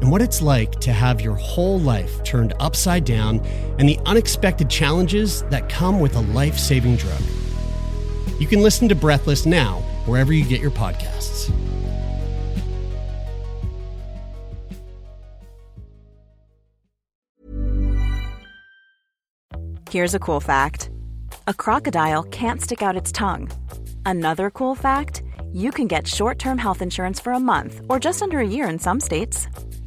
and what it's like to have your whole life turned upside down and the unexpected challenges that come with a life saving drug. You can listen to Breathless now, wherever you get your podcasts. Here's a cool fact a crocodile can't stick out its tongue. Another cool fact you can get short term health insurance for a month or just under a year in some states.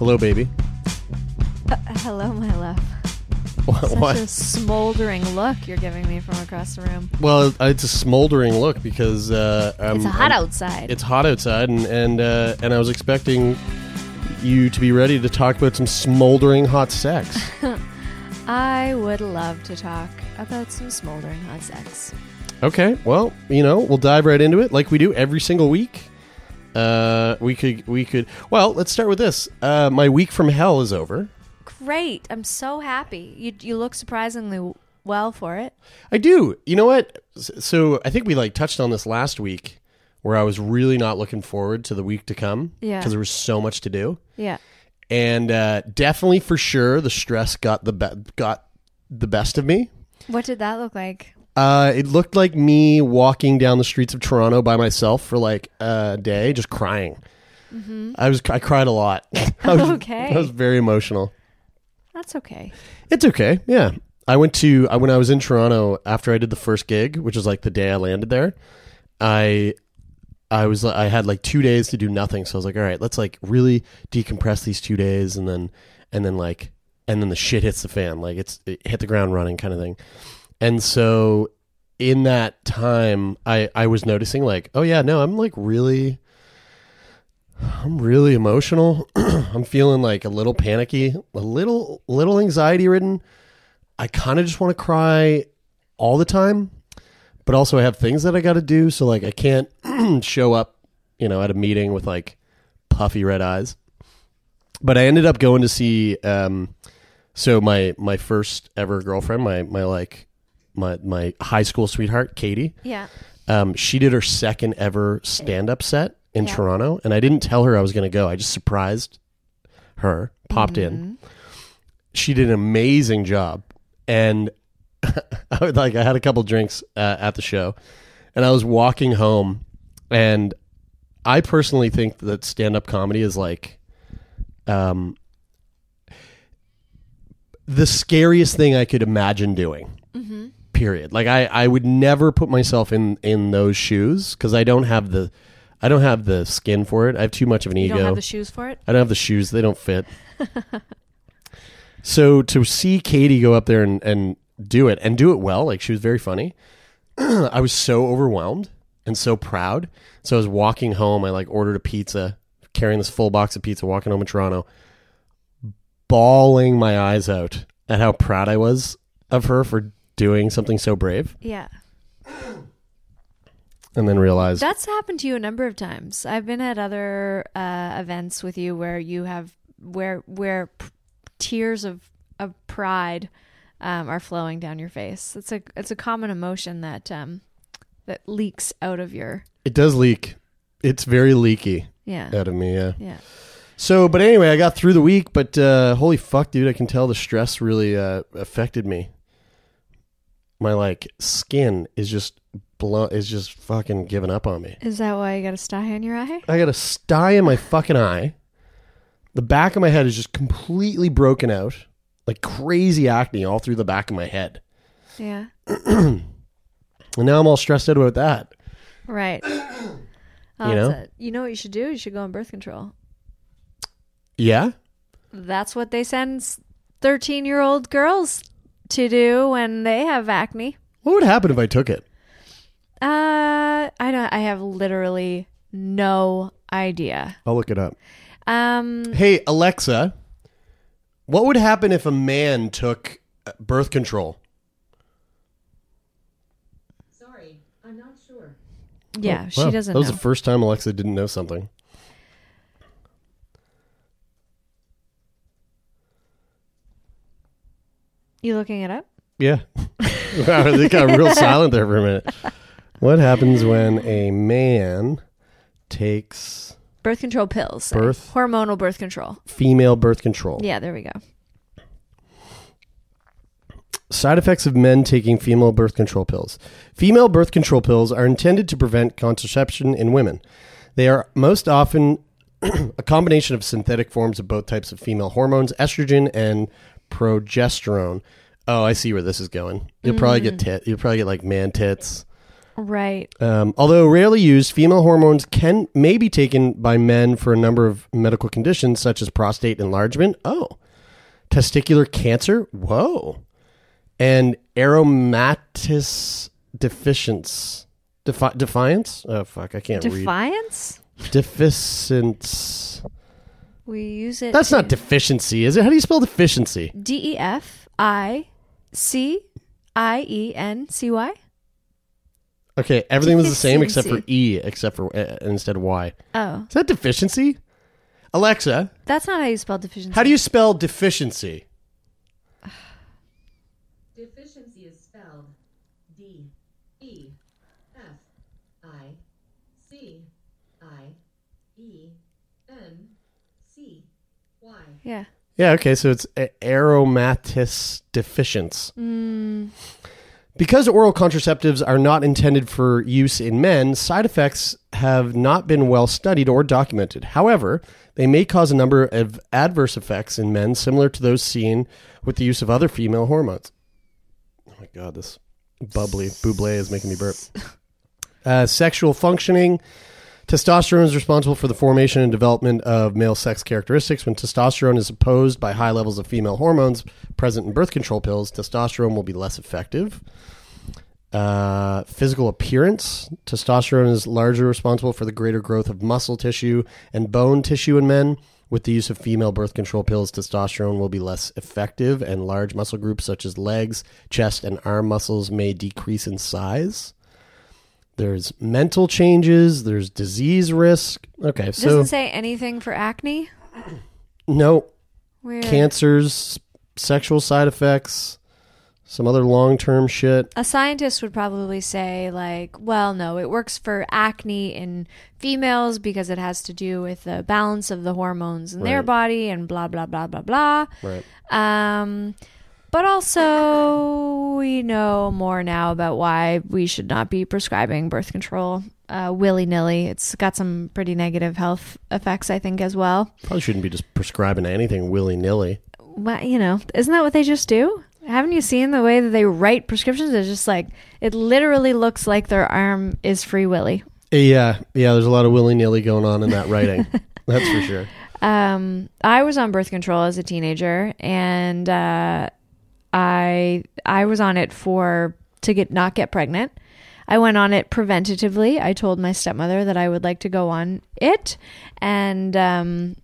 Hello, baby. Uh, hello, my love. Such What? a smoldering look you're giving me from across the room. Well, it's a smoldering look because uh, I'm, it's hot I'm- outside. It's hot outside, and and uh, and I was expecting you to be ready to talk about some smoldering hot sex. I would love to talk about some smoldering hot sex. okay, well, you know, we'll dive right into it like we do every single week. Uh, we could we could well, let's start with this. Uh, my week from hell is over. Great. I'm so happy. You you look surprisingly well for it. I do. You know what? So I think we like touched on this last week, where I was really not looking forward to the week to come. Yeah. because there was so much to do. Yeah. and uh, definitely for sure the stress got the be- got the best of me. What did that look like? Uh, it looked like me walking down the streets of Toronto by myself for like a day, just crying. I was I cried a lot. I was, Okay. I was very emotional. That's okay. It's okay. Yeah, I went to I, when I was in Toronto after I did the first gig, which was like the day I landed there. I I was I had like two days to do nothing, so I was like, all right, let's like really decompress these two days, and then and then like and then the shit hits the fan, like it's it hit the ground running kind of thing. And so in that time, I I was noticing like, oh yeah, no, I'm like really. I'm really emotional. I'm feeling like a little panicky, a little little anxiety ridden. I kind of just want to cry all the time, but also I have things that I got to do, so like I can't show up, you know, at a meeting with like puffy red eyes. But I ended up going to see um so my my first ever girlfriend, my my like my my high school sweetheart, Katie. Yeah. Um, she did her second ever stand up set in Yeah. Toronto, and I didn't tell her I was going to go. I just surprised her, popped in. She did an amazing job, and I would, like I had a couple drinks uh, at the show, and I was walking home, and I personally think that stand up comedy is like um the scariest thing I could imagine doing. Period. Like I, I would never put myself in in those shoes because I don't have the I don't have the skin for it. I have too much of an You ego. don't have the shoes for it? I don't have the shoes; they don't fit. so to see Katie go up there and, and do it and do it well, like she was very funny. I was so overwhelmed and so proud. So I was walking home. I like ordered a pizza, carrying this full box of pizza, walking home in Toronto, bawling my eyes out at how proud I was of her for doing something so brave, Yeah. and then realize That's happened to you a number of times. I've been at other uh, events with you where you have where where p- tears of of pride um, are flowing down your face. It's a it's a common emotion that um, that leaks out of your it does leak. It's very leaky yeah out of me. Yeah. yeah. So, but anyway, I got through the week, but uh, holy fuck, dude, I can tell the stress really uh, affected me. My like skin is just blow is just fucking giving up on me. Is that why you got a sty on your eye? I got a sty in my fucking eye. The back of my head is just completely broken out, like crazy acne all through the back of my head. Yeah. And now I'm all stressed out about that. Right. Oh, You know? it. You know what you should do? You should go on birth control. Yeah, That's what they send 13 year old girls to do when they have acne. what would happen if I took it? Uh, I don't. I have literally no idea. I'll look it up. Um, Hey, Alexa, what would happen if a man took uh, birth control? Sorry, I'm not sure. Yeah, Oh, she doesn't know. That was know. the first time Alexa didn't know something. You looking it up? Yeah. wow, they got real silent there for a minute. What happens when a man takes Birth control pills. Birth- hormonal birth control. female birth control? Yeah, there we go. Side effects of men taking female birth control pills. Female birth control pills are intended to prevent contraception in women. They are most often a combination of synthetic forms of both types of female hormones, estrogen and progesterone. Oh, I see where this is going. You'll probably get tit. You'll probably get like man tits. Right. Um, although rarely used, female hormones can may be taken by men for a number of medical conditions such as prostate enlargement. Oh, testicular cancer. Whoa, and aromatase deficiency. Defi- defiance. Oh fuck, I can't Defiance. read. Deficiency. We use it. That's not deficiency, is it? How do you spell deficiency? D E F I C I E N C Y. Okay, everything was the same except for E, except for uh, instead of Y. Oh, Is that deficiency? Alexa, that's not how you spell deficiency. How do you spell? Deficiency is spelled D E F I C I E N C Y. Yeah. Yeah, okay, so it's a- aromatase deficiency. Because oral contraceptives are not intended for use in men, side effects have not been well studied or documented. However, they may cause a number of adverse effects in men similar to those seen with the use of other female hormones. Oh my god, this bubbly buble is making me burp. Uh, sexual functioning. Testosterone is responsible for the formation and development of male sex characteristics. When testosterone is opposed by high levels of female hormones present in birth control pills, testosterone will be less effective. Uh, physical appearance. Testosterone is largely responsible for the greater growth of muscle tissue and bone tissue in men. With the use of female birth control pills, testosterone will be less effective, and large muscle groups such as legs, chest, and arm muscles may decrease in size. There's mental changes. There's disease risk. Okay, so Doesn't say anything for acne. no Weird. cancers, sexual side effects, some other long term shit. A scientist would probably say, like, well, no, it works for acne in females because it has to do with the balance of the hormones in their body and blah, blah, blah, blah, blah. Right. Um, But also, we know more now about why we should not be prescribing birth control uh, willy nilly. It's got some pretty negative health effects, I think, as well. Probably shouldn't be just prescribing anything willy nilly. Well, you know, isn't that what they just do? Haven't you seen the way that they write prescriptions? It's just like it literally looks like their arm is free willy. Yeah, yeah. There's a lot of willy nilly going on in that writing. That's for sure. Um, I was on birth control as a teenager, and uh, I I was on it for to get not get pregnant. I went on it preventatively. I told my stepmother that I would like to go on it, and um,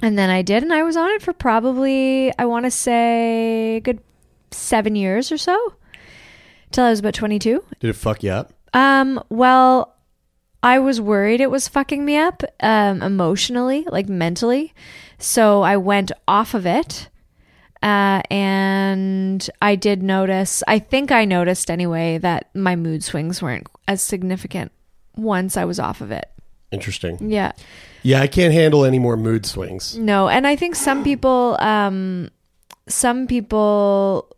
and then I did, and I was on it for probably I want to say a good seven years or so, till I was about twenty two. Did it fuck you up? Um, well, I was worried it was fucking me up um, emotionally, like mentally. So I went off of it. Uh, and I did notice, I think I noticed anyway, that my mood swings weren't as significant once I was off of it. Interesting. Yeah. Yeah, I can't handle any more mood swings. No, and I think some people, um, some people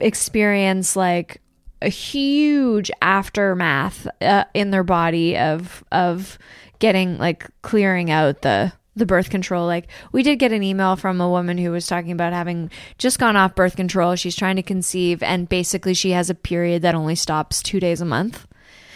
experience like a huge aftermath uh, in their body of of getting like clearing out the the birth control like we did get an email from a woman who was talking about having just gone off birth control she's trying to conceive and basically she has a period that only stops 2 days a month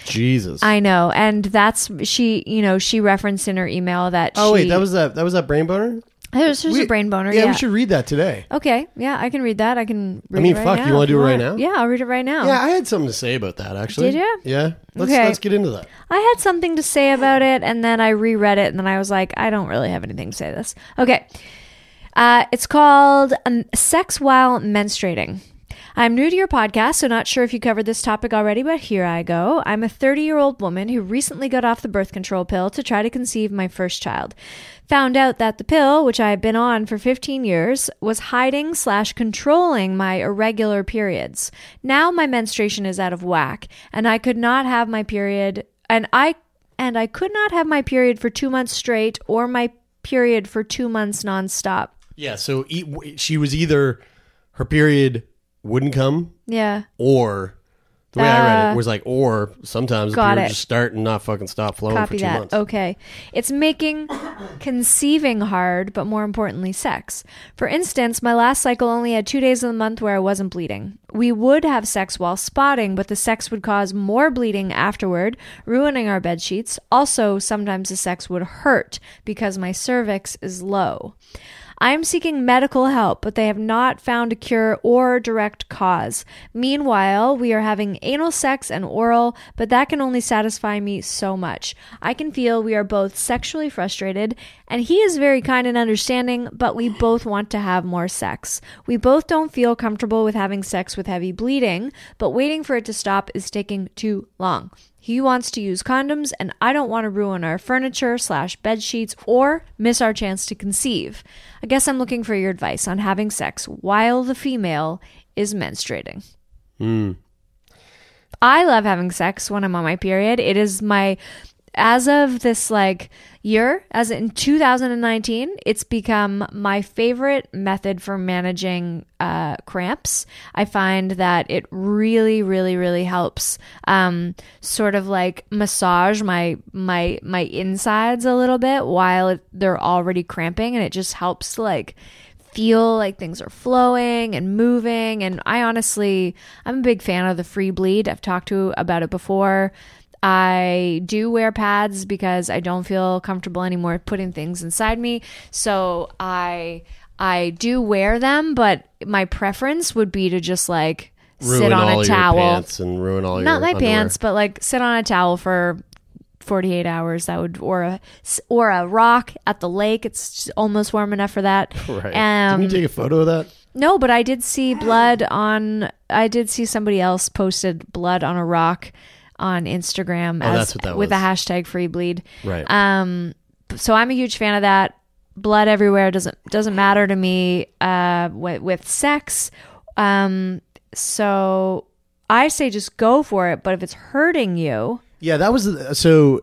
Jesus. i know and that's she you know she referenced in her email that oh she, wait, that was that. That was that brain boner. It was just We- a brain boner Yeah, yeah, we should read that today. okay yeah i can read that i can read mean, it right fuck, now you wanna do it right now? yeah i'll read it right now Yeah, I had something to say about that actually. Did ya? Yeah. Let's Okay. let's get into that. I had something to say about it, and then I reread it, and then I was like, I don't really have anything to say to this. Okay. Uh, it's called um, Sex While Menstruating. I'm new to your podcast, so not sure if you covered this topic already, but here I go. I'm a 30 year old woman who recently got off the birth control pill to try to conceive my first child. Found out that the pill, which I had been on for 15 years, was hiding slash controlling my irregular periods. Now my menstruation is out of whack, and I could not have my period, and I and I could not have my period for two months straight or my period for two months nonstop. Yeah. So she was either her period wouldn't come, Yeah. or the way I read Uh, it was like, or sometimes got it. just start and not fucking stop flowing Copy for two that. months. Okay. It's making conceiving hard, but more importantly, sex. For instance, my last cycle only had two days of the month where I wasn't bleeding. We would have sex while spotting, but the sex would cause more bleeding afterward, ruining our bed sheets. Also, sometimes the sex would hurt because my cervix is low. I am seeking medical help, but they have not found a cure or direct cause. Meanwhile, we are having anal sex and oral, but that can only satisfy me so much. I can feel we are both sexually frustrated, and he is very kind and understanding, but we both want to have more sex. We both don't feel comfortable with having sex with heavy bleeding, but waiting for it to stop is taking too long. He wants to use condoms, and I don't want to ruin our furniture slash bed sheets or miss our chance to conceive. I guess I'm looking for your advice on having sex while the female is menstruating. Hmm. I love having sex when I'm on my period. It is my as of this like year, as in 2019, it's become my favorite method for managing uh, cramps. I find that it really, really, really helps um, sort of like massage my my my insides a little bit while they're already cramping, and it just helps like feel like things are flowing and moving and I honestly I'm a big fan of the free bleed. I've talked to about it before. I do wear pads because I don't feel comfortable anymore putting things inside me. So I I do wear them, but my preference would be to just like Ruin sit on a towel. and ruin all Not my underwear. pants, but like sit on a towel for 48 hours that would or a or a rock at the lake it's almost warm enough for that Right. um, Didn't you take a photo of that? no but i did see blood on i did see somebody else posted blood on a rock on instagram Oh, as, that with the hashtag free bleed Right. um so i'm a huge fan of that blood everywhere doesn't doesn't matter to me uh with, with sex um so i say just go for it but if it's hurting you Yeah, that was so.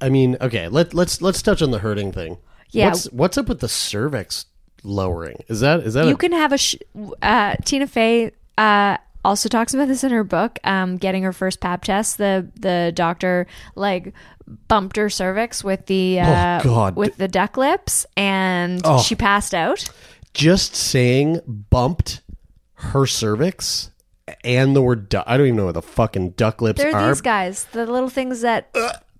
I mean, okay. Let let's let's touch on the hurting thing. Yeah. What's what's up with the cervix lowering. Is that is that you a, can have a sh- uh, Tina Fey uh, also talks about this in her book um, getting her first pap test the the doctor like bumped her cervix with the uh, Oh, with the duck lips and Oh. she passed out just saying bumped her cervix and the word duck. I don't even know what the fucking duck lips they're are. these guys the little things that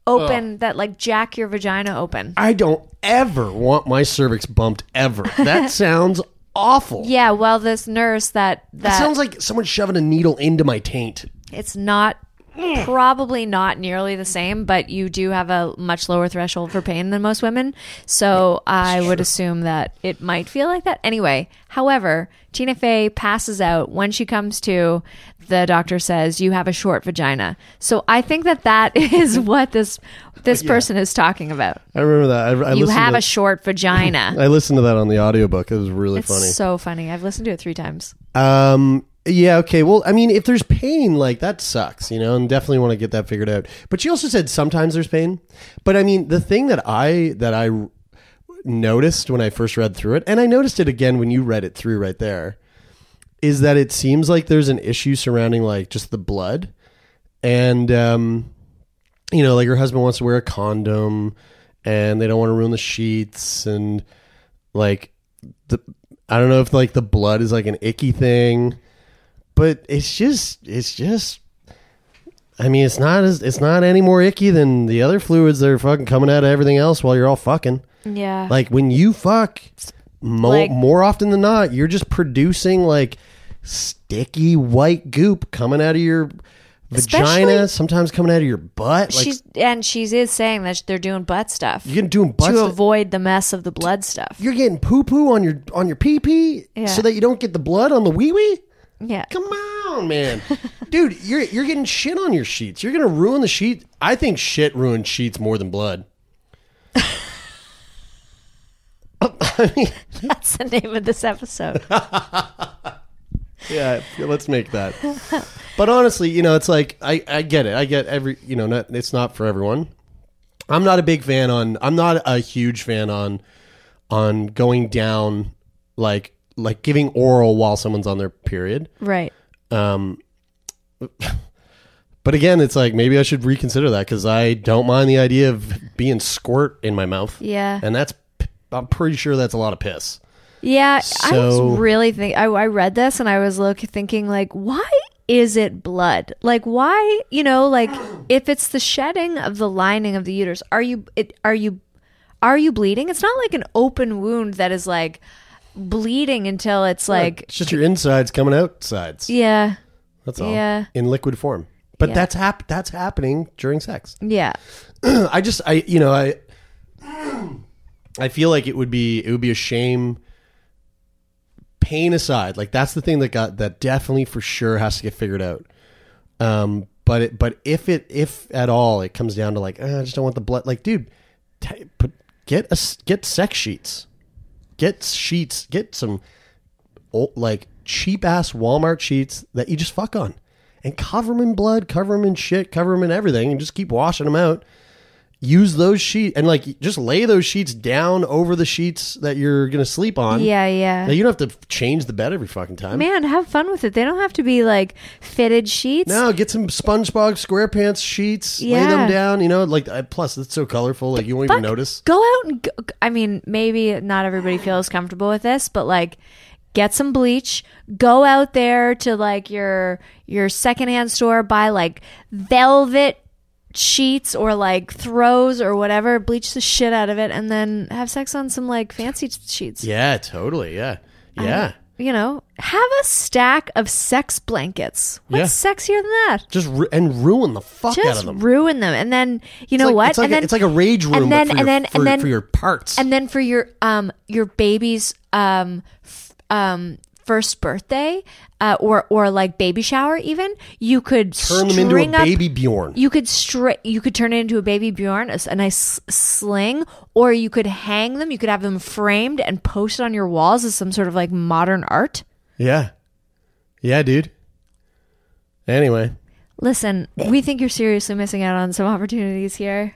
open that like jack your vagina open I don't ever want my cervix bumped ever. That sounds awful. yeah well this nurse that That that sounds like someone shoving a needle into my taint. it's not probably not nearly the same but you do have a much lower threshold for pain than most women. So i would assume that it might feel like that. Anyway however tina fey passes out when she comes to the doctor says you have a short vagina. So i think that that is what this this person is talking about. I remember that. I, I you have a short vagina. I listened to that on the audiobook. It was really it's funny. so funny. I've listened to it three times. Um. Yeah. Okay. Well, I mean, if there's pain, like that sucks, you know, and definitely want to get that figured out. But she also said sometimes there's pain. But I mean, the thing that I that I noticed when I first read through it, and I noticed it again when you read it through right there, is that it seems like there's an issue surrounding like just the blood, and um, you know, like her husband wants to wear a condom, and they don't want to ruin the sheets, and like the I don't know if like the blood is like an icky thing, but it's just it's just I mean it's not as it's not any more icky than the other fluids that are fucking coming out of everything else while you're all fucking. yeah Like when you fuck mo- Like- more often than not, you're just producing like sticky white goop coming out of your vagina, sometimes coming out of your butt. Like she's and she is saying that they're doing butt stuff you're doing butt to stuff. avoid the mess of the blood stuff. you're getting poo poo on your on your pee pee Yeah. so that you don't get the blood on the wee wee. Yeah. Come on, man, dude, you're you're getting shit on your sheets. You're gonna ruin the sheet. I think shit ruins sheets more than blood. I mean, That's the name of this episode. yeah, let's make that. But honestly, you know, it's like I I get it. I get every you know, not, it's not for everyone. I'm not a big fan on. I'm not a huge fan on on going down like like giving oral while someone's on their period. right. Um, but again, it's like maybe I should reconsider that because I don't mind the idea of being squirt in my mouth. Yeah. and that's I'm pretty sure that's a lot of piss. Yeah. I was really think I, I read this and I was look thinking like, why is it blood? Like why, you know, like if it's the shedding of the lining of the uterus, are you it are you are you bleeding? It's not like an open wound that is like bleeding until it's like It's just your insides coming outsides. yeah. That's all. Yeah. in liquid form. But Yeah. that's hap- that's happening during sex. Yeah. I just I you know I I feel like it would be it would be a shame pain aside like that's the thing that got that definitely for sure has to get figured out um but it but if it if at all it comes down to like "Ah, I just don't want the blood like dude t- put get a s- get sex sheets get sheets get some old, like cheap ass Walmart sheets that you just fuck on and cover them in blood, cover them in shit, cover them in everything, and just keep washing them out. Use those sheets and like just lay those sheets down over the sheets that you're gonna sleep on. Yeah, yeah. Now, you don't have to change the bed every fucking time. Man, have fun with it. They don't have to be like fitted sheets. No, get some SpongeBob SquarePants sheets. Lay them down. You know, like plus it's so colorful, like you won't even notice. Go out and go, I mean, maybe not everybody feels comfortable with this, but like get some bleach. Go out there to like your your secondhand store, buy like velvet sheets or like throws or whatever, bleach the shit out of it, and then have sex on some like fancy sheets. Yeah, totally. Yeah, yeah. You know, have a stack of sex blankets. What's sexier than that? Just ru- and ruin the fuck out Just of them. ruin them, and then you know like- what? It's like, and a, then it's like a rage room, and then and your, then for, and then for your parts. and then for your um your baby's um f- um first birthday uh, or or like baby shower even you could Turn them into a up- baby Bjorn. you could stri- you could turn it into a baby Bjorn a, a nice sling or you could hang them you could have them framed and posted on your walls as some sort of like modern art Yeah. Yeah, dude. Anyway, listen we think you're seriously missing out on some opportunities here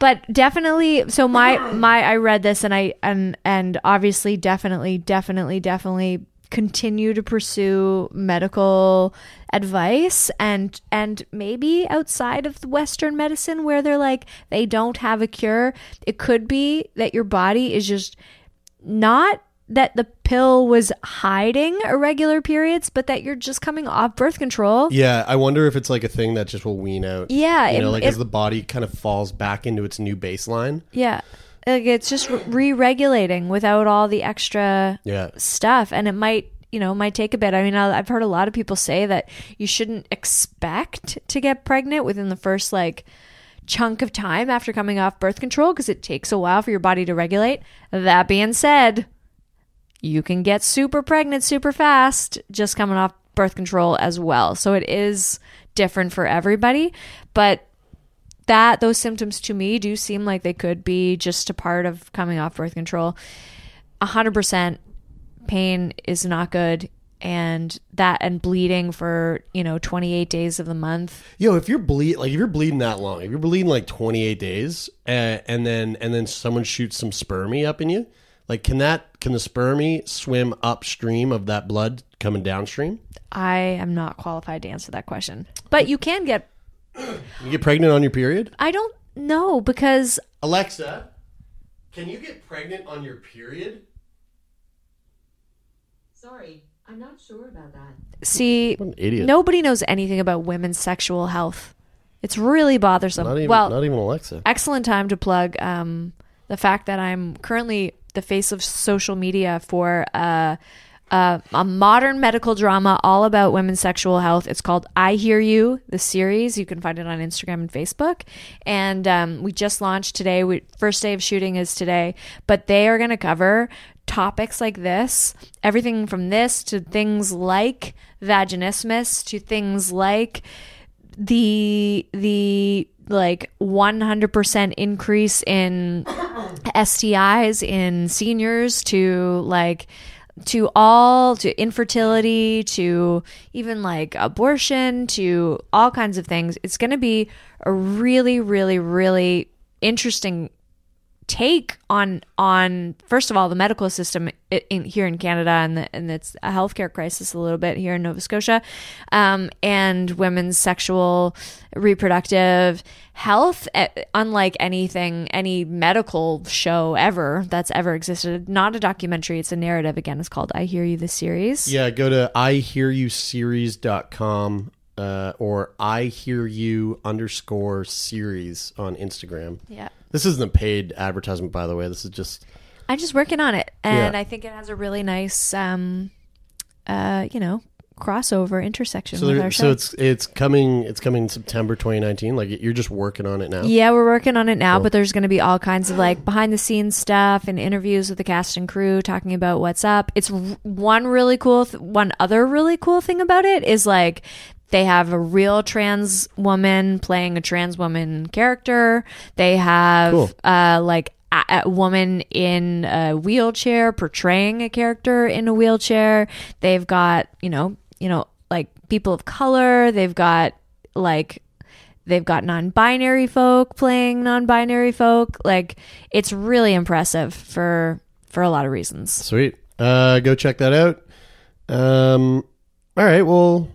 but definitely so my my I read this and I and and obviously definitely definitely definitely continue to pursue medical advice and and maybe outside of the western medicine where they're like they don't have a cure it could be that your body is just not that the pill was hiding irregular periods but that you're just coming off birth control Yeah, I wonder if it's like a thing that just will wean out. Yeah, you know, it- like it- as the body kind of falls back into its new baseline. yeah like it's just re-regulating without all the extra Yeah, stuff. And it might you know might take a bit. I mean I- i've heard a lot of people say that you shouldn't expect to get pregnant within the first like chunk of time after coming off birth control because it takes a while for your body to regulate. That being said you can get super pregnant super fast just coming off birth control as well. So it is different for everybody. But that those symptoms to me do seem like they could be just a part of coming off birth control. 100% pain is not good and that and bleeding for you know 28 days of the month. Yo, if you're bleed like if you're bleeding that long, if you're bleeding like 28 days, uh, and then and then someone shoots some spermie up in you, like can that can the spermie swim upstream of that blood coming downstream? i am not qualified to answer that question. But you can get You get pregnant on your period? i don't know because Alexa, can you get pregnant on your period? Sorry, I'm not sure about that. see What an idiot. nobody knows anything about women's sexual health it's really bothersome Not even well not even Alexa. excellent time to plug um, the fact that I'm currently the face of social media for uh, uh, a modern medical drama all about women's sexual health. It's called I Hear You, the series. You can find it on Instagram and Facebook. And um, we just launched today. We, first day of shooting is today, but they are going to cover topics like this everything from this to things like vaginismus to things like the the like 100% increase in STIs in seniors to like to all to infertility to even like abortion to all kinds of things. It's going to be a really really really interesting take on on first of all the medical system in, here in Canada and the, and it's a healthcare crisis a little bit here in Nova Scotia, um, and women's sexual reproductive health. Unlike anything, any medical show ever that's ever existed, not a documentary. It's a narrative. Again, it's called "I Hear You" the series. Yeah, go to ihearyouseries.com uh, or I hear you underscore series on Instagram. yeah. This isn't a paid advertisement, by the way. This is just I'm just working on it, and Yeah. I think it has a really nice, um, uh, you know, crossover intersection so. with There, our so it's it's coming. It's coming September 2019. Like you're just working on it now. Yeah, we're working on it now, Cool. but there's going to be all kinds of like behind the scenes stuff and interviews with the cast and crew talking about what's up. It's one really cool, th- one other really cool thing about it is like they have a real trans woman playing a trans woman character. They have Cool. uh like a, a woman in a wheelchair portraying a character in a wheelchair. They've got, you know, you know, like people of color. They've got like they've got non-binary folk playing non-binary folk. Like it's really impressive for for a lot of reasons. Sweet. Uh, go check that out. Um, all right. Well,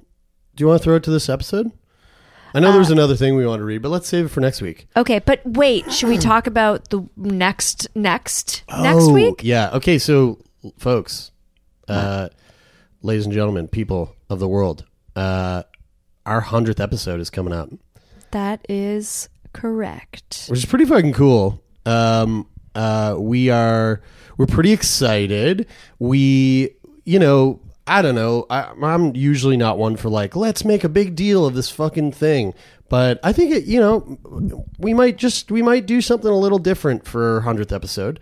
do you want to throw it to this episode? I know there's another thing we want to read, but let's save it for next week. Okay, but wait, should we talk about the next next next Oh, week? Yeah. Okay. So, folks, uh, ladies and gentlemen, people of the world, uh, our hundredth episode is coming up, That is correct. which is pretty fucking cool. Um, uh, we are we're pretty excited. We, you know, I don't know. I, I'm usually not one for like, let's make a big deal of this fucking thing. But I think it, you know, we might just we might do something a little different for hundredth episode.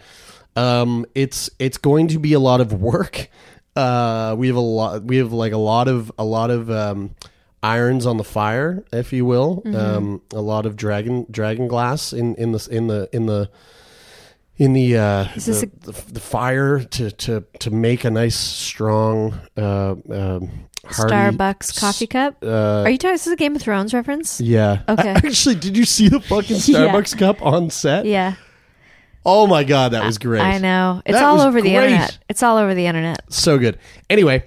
Um, it's it's going to be a lot of work. Uh, we have a lot. We have like a lot of a lot of um, irons on the fire, if you will. Um, a lot of dragon dragon glass in in the in the in the in the uh, Is this the, the, the fire to to to make a nice strong uh, um, hearty Starbucks coffee cup. Uh, Are you talking? This Is this a Game of Thrones reference? yeah. Okay. Actually, did you see the fucking Yeah. Starbucks cup on set? Yeah, Oh my god, that was great. I know. It's That all over the internet. It's all over the internet. so good. Anyway,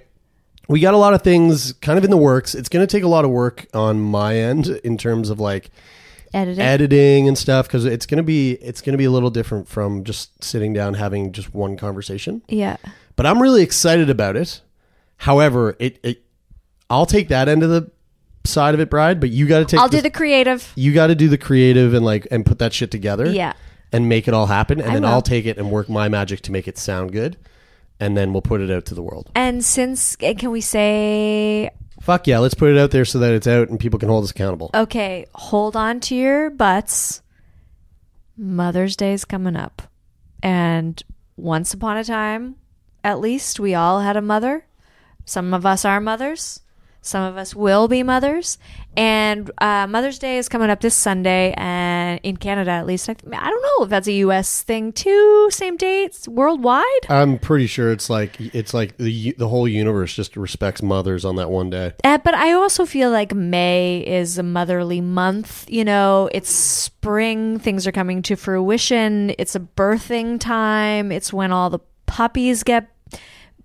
we got a lot of things kind of in the works. It's going to take a lot of work on my end in terms of like Editing. editing and stuff because it's going to be it's going to be a little different from just sitting down having just one conversation. yeah. But I'm really excited about it. However, it, it I'll take that end of the side of it, Bride, but you got to take I'll do the creative. you got to do the creative and like and put that shit together. Yeah. And make it all happen and I then will. I'll take it and work my magic to make it sound good and then we'll put it out to the world. And since eh, can we say Fuck yeah, let's put it out there so that it's out and people can hold us accountable. okay, hold on to your butts. Mother's Day is coming up. And once upon a time, at least, we all had a mother. Some of us are mothers. Some of us will be mothers. And uh, Mother's Day is coming up this Sunday, and in Canada at least. I, th- I don't know if that's a U.S. thing too. Same dates worldwide. I'm pretty sure it's like it's like the the whole universe just respects mothers on that one day. Uh, but I also feel like May is a motherly month. You know, it's spring, things are coming to fruition. It's a birthing time. It's when all the puppies get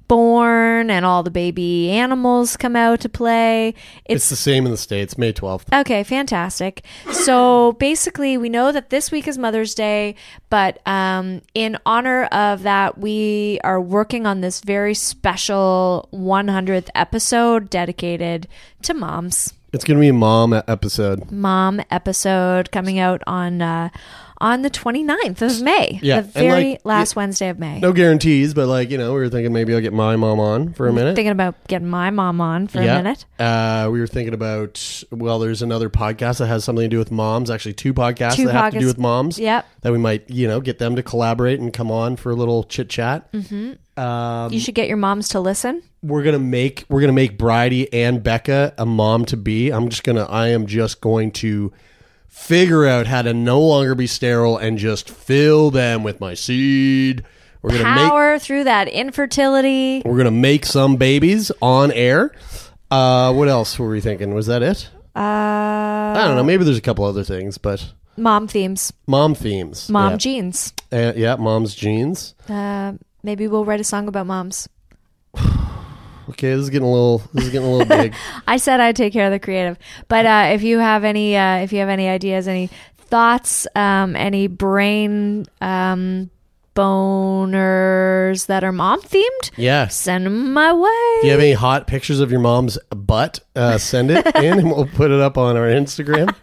born and all the baby animals come out to play. It's, It's the same in the states. May 12th. Okay, fantastic. So basically, we know that this week is Mother's Day, but um, in honor of that, we are working on this very special 100th episode dedicated to moms. It's gonna be a mom episode. Mom episode coming out on uh, on the 29th of May, Yeah, the very like, last y- Wednesday of May. No guarantees, but like you know, we were thinking maybe I'll get my mom on for a minute. Thinking about getting my mom on for yeah. a minute. Uh, we were thinking about well, there's another podcast that has something to do with moms. Actually, two podcasts Two that have to do with moms. Yep. That we might you know get them to collaborate and come on for a little chit chat. Mm-hmm. Um, You should get your moms to listen. we're gonna make we're gonna make Bridie and Becca a mom to be. I'm just gonna I am just going to figure out how to no longer be sterile and just fill them with my seed. We're gonna make Power through that infertility. we're gonna make some babies on air. Uh, what else were we thinking? Was that it? Uh, I don't know. Maybe there's a couple other things, but mom themes, mom themes. mom yeah. jeans. Uh, yeah, mom's jeans. Uh, maybe we'll write a song about moms. Okay, this is getting a little. This is getting a little big. I said I'd take care of the creative, but uh, if you have any, uh, if you have any ideas, any thoughts, um, any brain um, boners that are mom themed, Yeah. send them my way. If you have any hot pictures of your mom's butt, uh, send it in, and we'll put it up on our Instagram.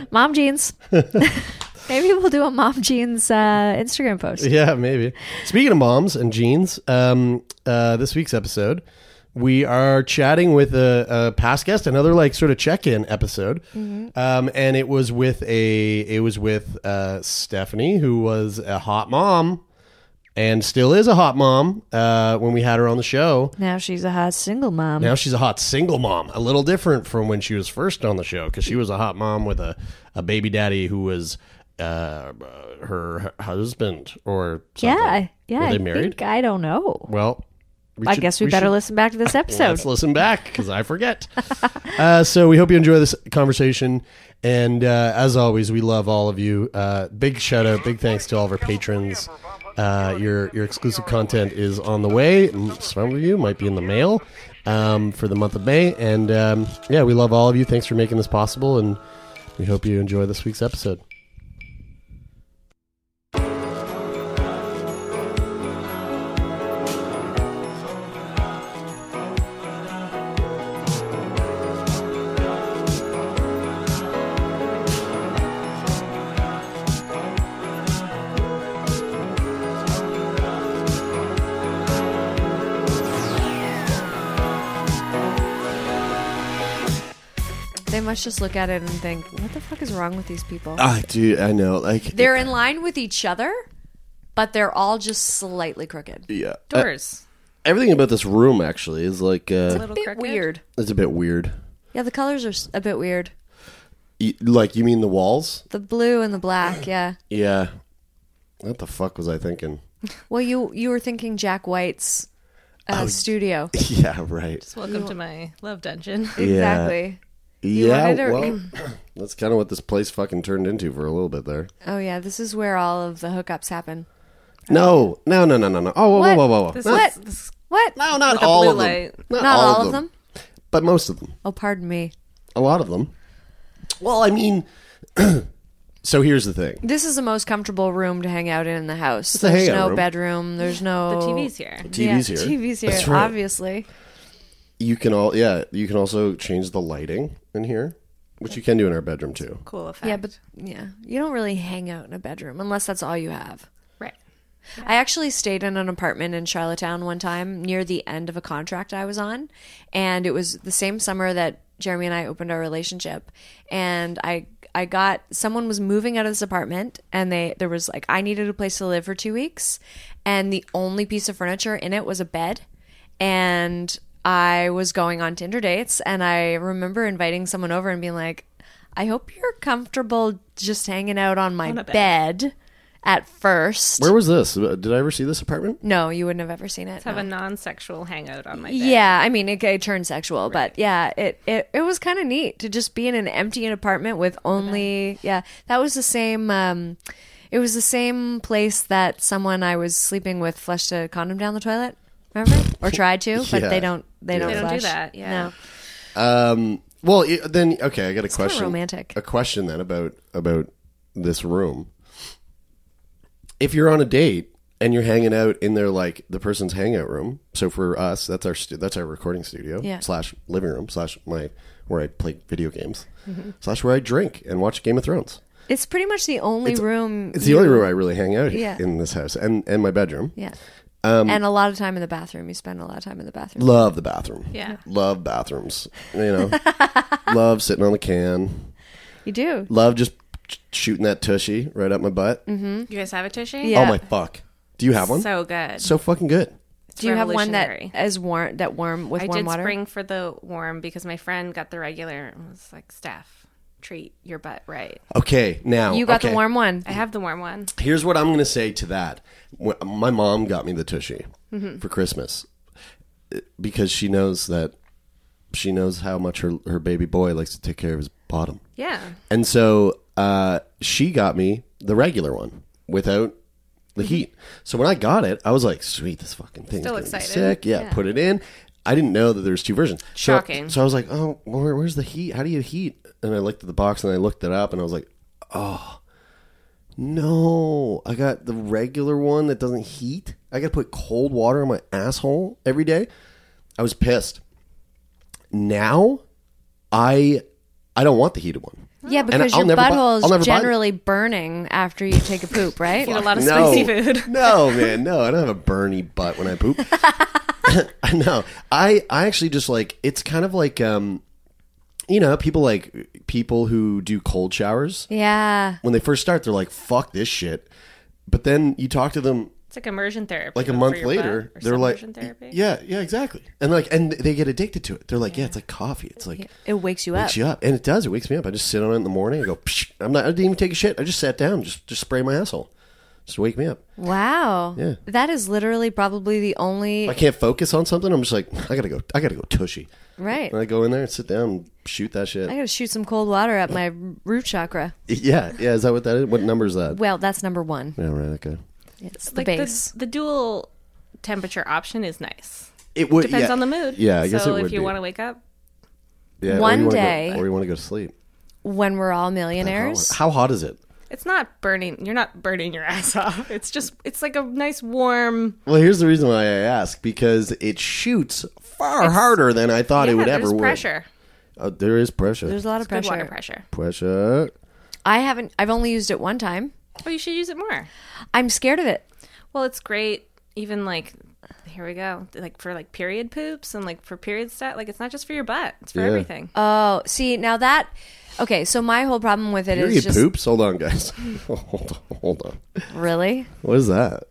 Mom jeans. maybe we'll do a mom jeans uh, Instagram post. Yeah, maybe. Speaking of moms and jeans, um, uh, this week's episode, we are chatting with a, a past guest, another like sort of check-in episode, um, and it was with a it was with uh, Stephanie, who was a hot mom and still is a hot mom uh, when we had her on the show. Now she's a hot single mom. Now she's a hot single mom, a little different from when she was first on the show because she was a hot mom with a, a baby daddy who was uh, her husband or something. yeah, yeah. Were they I married? think- I don't know. Well, we I should- guess we, better should- listen back to this episode. Let's listen back because I forget. uh, so we hope you enjoy this conversation. And uh, as always, we love all of you. Uh, big shout out, big thanks to all of our patrons. Uh, your your exclusive content is on the way. Some of you might be in the mail um, for the month of May. And um, yeah, we love all of you. Thanks for making this possible. And we hope you enjoy this week's episode. Must just look at it and think, "What the fuck is wrong with these people?" I do. I know. Like they're in line with each other, but they're all just slightly crooked. yeah. Doors. everything about this room actually is like a uh, little bit crooked. weird. it's a bit weird. Yeah, the colors are a bit weird. Y- Like you mean the walls? The blue and the black. Yeah. Yeah. What the fuck was I thinking? Well, you you were thinking Jack White's uh, Oh, studio. Yeah, right. Welcome to my love dungeon. Exactly. Yeah, to- well, that's kind of what this place fucking turned into for a little bit there. Oh yeah, this is where all of the hookups happen. No, no, no, no, no, no. Oh, whoa, What? whoa, whoa, whoa. This No, What? is this, What? no, not With the all blue of them. Not, Not all, of them. but most of them. Oh, pardon me. A lot of them. Well, I mean, so here's the thing. This is the most comfortable room to hang out in in the house. It's a There's hangout no room. bedroom. There's no the TV's here. TV's Yeah, here. TV's here. That's right. Obviously. You can all, yeah, you can also change the lighting in here, which you can do in our bedroom too. Cool effect. Yeah, but yeah, you don't really hang out in a bedroom unless that's all you have. right. I actually stayed in an apartment in Charlottetown one time near the end of a contract I was on, and it was the same summer that Jeremy and I opened our relationship. And I I got someone was moving out of this apartment, and they there was like I needed a place to live for two weeks, and the only piece of furniture in it was a bed, and I was going on Tinder dates, and I remember inviting someone over and being like, "I hope you're comfortable just hanging out on my On bed. bed." At first, Where was this? Uh, Did I ever see this apartment? no, you wouldn't have ever seen it. Let's have no. a non-sexual hangout on my bed. Yeah, I mean, it, it turned sexual, but yeah, it it, it was kind of neat to just be in an empty apartment with only yeah. That was the same. Um, it was the same place that someone I was sleeping with flushed a condom down the toilet. Remember, or tried to, but Yeah. they don't. They don't. They don't do flush. that, yeah. No. Um, well, i- then okay, I got a kinda question. romantic. A question then about about this room. If you're on a date and you're hanging out in their like the person's hangout room, so for us, that's our stu- that's our recording studio Yeah. slash living room slash my where I play video games Mm-hmm. slash where I drink and watch Game of Thrones. It's pretty much the only room. It's the only room I really hang out Yeah. in this house, and and my bedroom. Yeah. Um, and a lot of time in the bathroom. You spend a lot of time in the bathroom. Love the bathroom. Yeah. Love bathrooms. You know, love sitting on the can. You do. Love just shooting that tushy right up my butt. Mm-hmm. You guys have a tushy? Yeah. Oh my fuck! Do you have one? So good. So fucking good. It's Do you have one that revolutionary. warm? That warm with I warm did spring for the warm because my friend got the regular and was like, Steph, treat your butt right. Okay, now You got okay. the warm one. I have the warm one. Here's what I'm going to say to that. My mom got me the tushy Mm-hmm. for Christmas because she knows that she knows how much her her baby boy likes to take care of his bottom. Yeah. And so uh, she got me the regular one without the Mm-hmm. heat. So when I got it, I was like, "Sweet, this fucking thing Still excited. sick." Yeah, put it in. I didn't know that there's two versions. So- Shocking. So, I was like, "Oh, where, where's the heat? How do you heat?" And I looked at the box and I looked it up and I was like, "Oh, no! I got the regular one that doesn't heat. I got to put cold water on my asshole every day." I was pissed. Now, I I don't want the heated one. Yeah, And because I'll your never buy- butthole is generally burning after you take a poop, right? Eat a lot of no, spicy food. no, man, no. I don't have a burny butt when I poop. no. I I actually just like it's kind of like um, you know, people like people who do cold showers Yeah. when they first start, they're like, "Fuck this shit," but then you talk to them It's like immersion therapy. like a month later, they're like, therapy. "Yeah, yeah, exactly," and like, and they get addicted to it. They're like, "Yeah, it's like coffee. It's like." It wakes you up. Wakes you up, and it does. It wakes me up. I just sit on it in the morning. I go. Psh, I'm not. I didn't even take a shit. I just sat down. Just just spray my asshole. Just wake me up. Wow. Yeah. That is literally probably the only I can't focus on something, I'm just like, I gotta go. I gotta go tushy. right. And I go in there and sit down and shoot that shit. I gotta shoot some cold water at my root chakra. yeah, yeah. Is that what that is? What number is that? Well, that's number one. Yeah, right. Okay. It's the Like base. the, the dual temperature option is nice. It would Depends yeah. on the mood. Yeah, I guess so it would if you want to wake up, Yeah, One you wanna go- day- or you want to go to sleep. when we're all How, millionaires. how hot is it? It's not burning. You're not burning your ass off. It's just it's like a nice warm. Well, here's the reason why I ask because it shoots far harder than I thought yeah, it would there's ever. would. pressure. Uh, there is pressure. There's a lot of Good pressure. water pressure. pressure. I haven't. I've only used it one time. Oh, you should use it more. I'm scared of it. Well, it's great. Even like here we go. Like for like period poops and like for period stuff. Like it's not just for your butt. It's for Yeah. everything. Oh, see now that. Okay, so my whole problem with it is Period just poops. Hold on, guys. hold on. Hold on. really. What is that?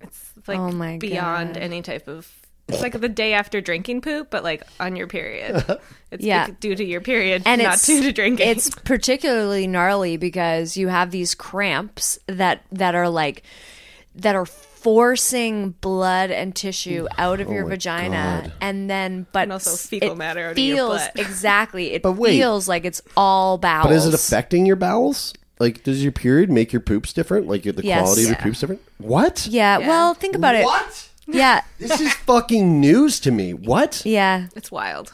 It's oh like Oh my beyond God. any type of It's like the day after drinking poop, but like on your period. It's Yeah. bec- due to your period, and not it's due to drinking. It's particularly gnarly because you have these cramps that that are like that are forcing blood and tissue out of your Oh my vagina, God. and then but And also fecal it matter out of your feels butt. exactly. It But wait. feels like it's all bowels. But is it affecting your bowels? Like, does your period make your poops different? Like, the Yes. quality of your poops different? What? Yeah, Well, think about it. What? Yeah. This is fucking news to me. What? Yeah. it's wild.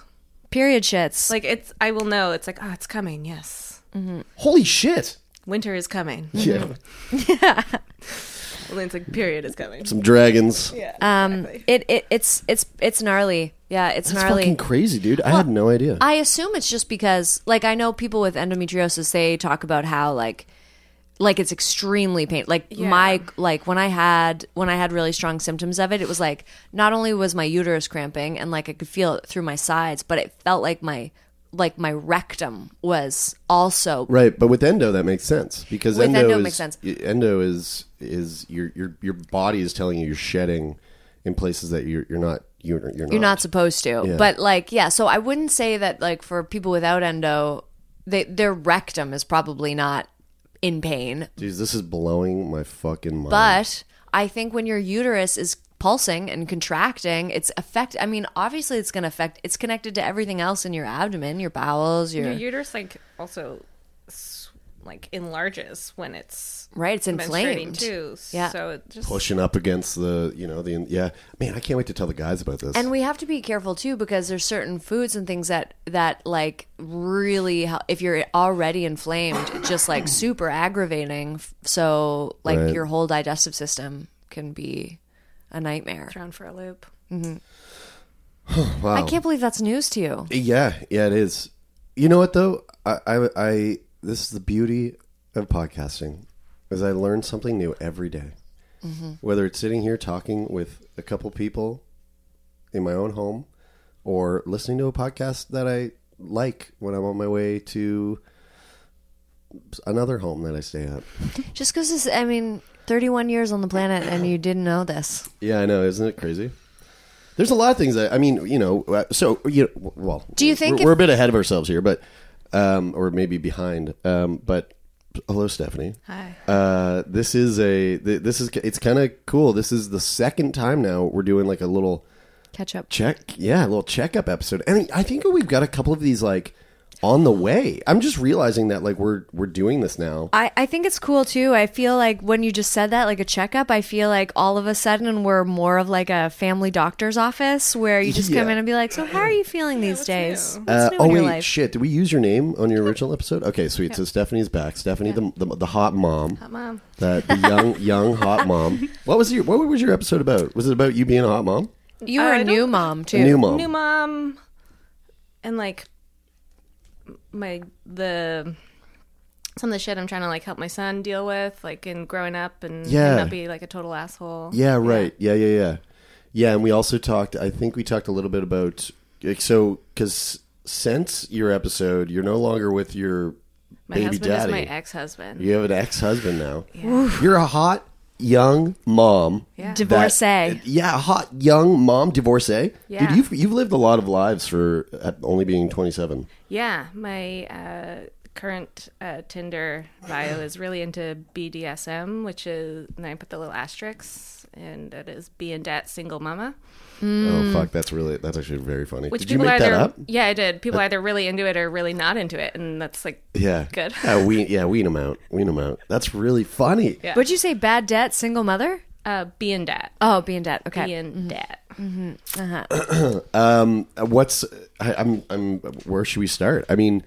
Period shits. Like it's, I will know. It's like, oh, it's coming. Yes, mm-hmm. Holy shit. winter is coming. Yeah. And then it's like, period is coming. Some dragons. Yeah. um, it, it it's it's it's gnarly. Yeah, it's That's gnarly. fucking crazy, dude. I had no idea. I assume it's just because, like, I know people with endometriosis. They talk about how, like, like it's extremely pain. Like Yeah. my, like when I had when I had really strong symptoms of it, it was like not only was my uterus cramping and like I could feel it through my sides, but it felt like my like my rectum was also Right, but with endo that makes sense because With endo, endo is, makes sense. Endo is is your your your body is telling you you're shedding in places that you're you're not you're you're not. you're not supposed to. Yeah. But like, yeah. So I wouldn't say that like for people without endo, they their rectum is probably not in pain. Jeez, this is blowing my fucking mind. But I think when your uterus is pulsing and contracting, it's affect. I mean, obviously, it's going to affect. It's connected to everything else in your abdomen, your bowels, your, Your uterus like also s- like enlarges when it's right. It's menstruating inflamed. too. Yeah. So it just pushing up against the you know the yeah man I can't wait to tell the guys about this. And we have to be careful too because there's certain foods and things that that like really if you're already inflamed, just like super aggravating. So like Right. your whole digestive system can be a nightmare. thrown for a loop. Mm-hmm. wow. I can't believe that's news to you. Yeah, yeah, it is. You know what though? I, I, I this is the beauty of podcasting, is I learn something new every day. Whether it's sitting here talking with a couple people in my own home, or listening to a podcast that I like when I'm on my way to another home that I stay at. Just because I mean, 31 years on the planet and you didn't know this. Yeah, I know, isn't it crazy? There's a lot of things that I mean, you know. uh, So you know, well, Do you think we're, if- we're a bit ahead of ourselves here, but um, or maybe behind? Um, but hello, Stephanie. Hi. Uh, this is a th- this is it's kind of cool. This is the second time now we're doing like a little Catch up. check, yeah, a little checkup episode, and I think we've got a couple of these like on the way. I'm just realizing that like we're we're doing this now. I, I think it's cool too. I feel like when you just said that, like a checkup, I feel like all of a sudden we're more of like a family doctor's office where you just come in and be like, "So how are you feeling these days? Uh, oh wait, life?" shit! Did we use your name on your original episode? Okay, sweet. So Stephanie's back. Stephanie, the, the the hot mom. Hot mom. That the young young hot mom. What was your What was your episode about? Was it about you being a hot mom? You were I a don't- new mom too. A new mom. New mom, and like my the some of the shit I'm trying to like help my son deal with, like in growing up and, and Yeah. not be like a total asshole. Yeah, right. Yeah, yeah, yeah. Yeah, and we also talked. I think we talked a little bit about like so because since your episode, you're no longer with your My baby husband daddy. is my ex-husband. You have an ex-husband now. You're a hot young mom. Yeah. Divorcee. that- yeah, hot young mom divorcee. Yeah. Dude, you've you've lived a lot of lives for uh, only being 27. Yeah, my uh, current uh, Tinder bio is really into BDSM, which is and I put the little asterisks, and it is being dat single mama. Oh fuck, that's really that's actually very funny. Which Did you make either that up? yeah, I did. People either really into it or really not into it, and that's like Yeah. Good. Yeah, we yeah wean them out. Wean them out. That's really funny. Yeah. Would you say bad debt, single mother? uh, being debt. Oh, being debt. Okay. being dat. Um, what's I, I'm I'm where should we start? I mean,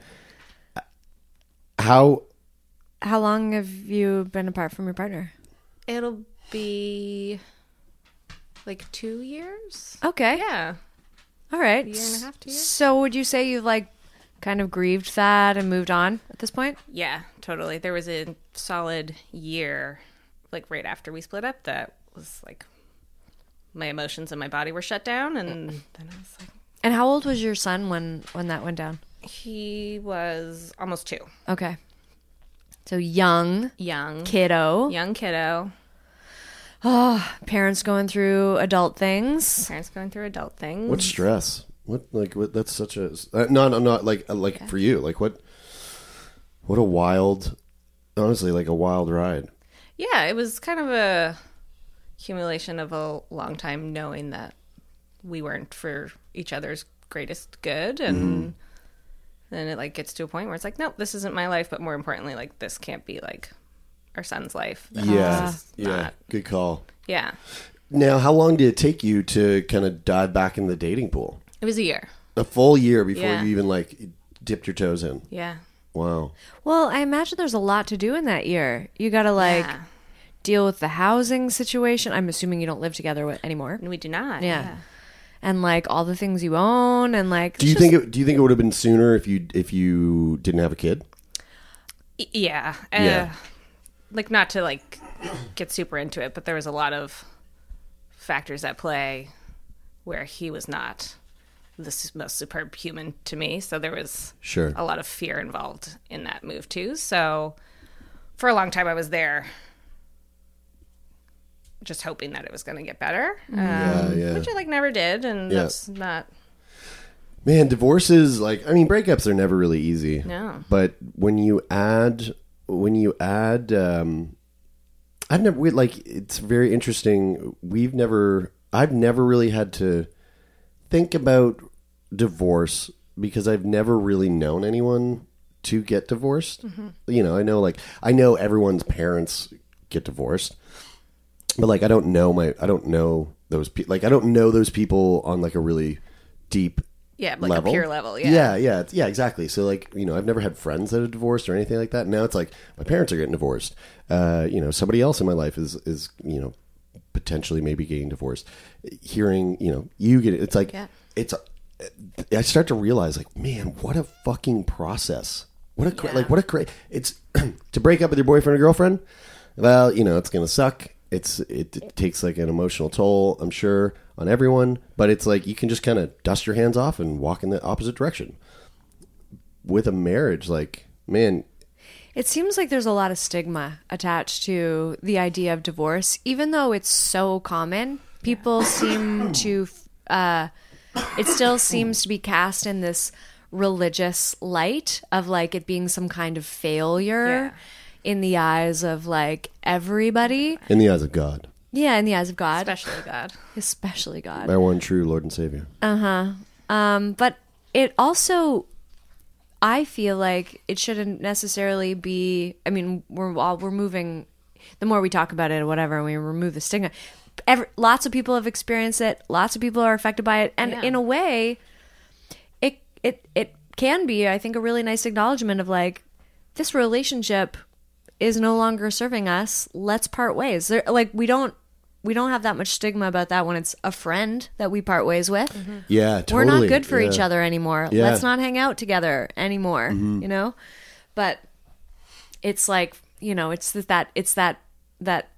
how How long have you been apart from your partner? It'll be like two years. Okay. Yeah, All right. year and a half, two years. So would you say you've like kind of grieved that and moved on at this point? yeah, totally. There was a solid year, like right after we split up, that was like my emotions and my body were shut down, and then I was like, And how old was your son when when that went down? he was almost two, Okay. So young young, kiddo. young kiddo. Oh, parents going through adult things. Parents going through adult things. What stress? What like what? That's such a uh, no, no, not like uh, like for you. Like what? What a wild, honestly, like a wild ride. Yeah, it was kind of a accumulation of a long time knowing that we weren't for each other's greatest good and then it like gets to a point where it's like nope this isn't my life but more importantly like this can't be like our son's life That Yeah, this yeah, not- good call. yeah Now, how long did it take you to kind of dive back in the dating pool? it was a year A full year before Yeah. you even like dipped your toes in. yeah Wow. Well, I imagine there's a lot to do in that year. You got to like Yeah. deal with the housing situation. I'm assuming you don't live together with, anymore. we do not Yeah. And like all the things you own and like Do you it's think it, do you think it would have been sooner if you if you didn't have a kid? Y- yeah uh, Yeah. Like not to like get super into it but there was a lot of factors at play where he was not the most superb human to me so there was Sure. a lot of fear involved in that move too so for a long time i was there just hoping that it was going to get better um, Yeah, yeah. which i like never did and Yeah. that's not Man, divorces like I mean breakups are never really easy. No. But when you add when you add um I've never we, like it's very interesting. We've never I've never really had to think about divorce because I've never really known anyone to get divorced. You know, I know like I know everyone's parents get divorced. But like I don't know my I don't know those people like I don't know those people on like a really deep yeah like level. a peer level yeah yeah, yeah, yeah, exactly. So like, you know, I've never had friends that are divorced or anything like that. Now it's like my parents are getting divorced. Uh, you know, somebody else in my life is is you know potentially maybe getting divorced. Hearing you know you get it, it's like Yeah. it's. I start to realize like, man, what a fucking process. What a cra- like what a great. It's to break up with your boyfriend or girlfriend. Well, you know, it's gonna suck. It's it, it takes like an emotional toll, I'm sure, on everyone. But it's like you can just kind of dust your hands off and walk in the opposite direction. With a marriage, like man, It seems like there's a lot of stigma attached to the idea of divorce, even though it's so common. People seem to, uh, it still seems to be cast in this religious light of like it being some kind of failure Yeah. in the eyes of like everybody. in the eyes of God, Yeah, in the eyes of God, especially god especially God. our one true Lord and Savior. Uh huh. Um, but it also, I feel like it shouldn't necessarily be. I mean, we're all we're moving. The more we talk about it, or whatever, and we remove the stigma. Every, lots of people have experienced it. Lots of people are affected by it, and Yeah. in a way, it it it can be. I think a really nice acknowledgement of like this relationship is no longer serving us. Let's part ways. There, like we don't we don't have that much stigma about that when it's a friend that we part ways with Yeah, totally. we're not good for Yeah. each other anymore. Yeah. Let's not hang out together anymore. Mm-hmm. You know, but it's like you know, it's that it's that that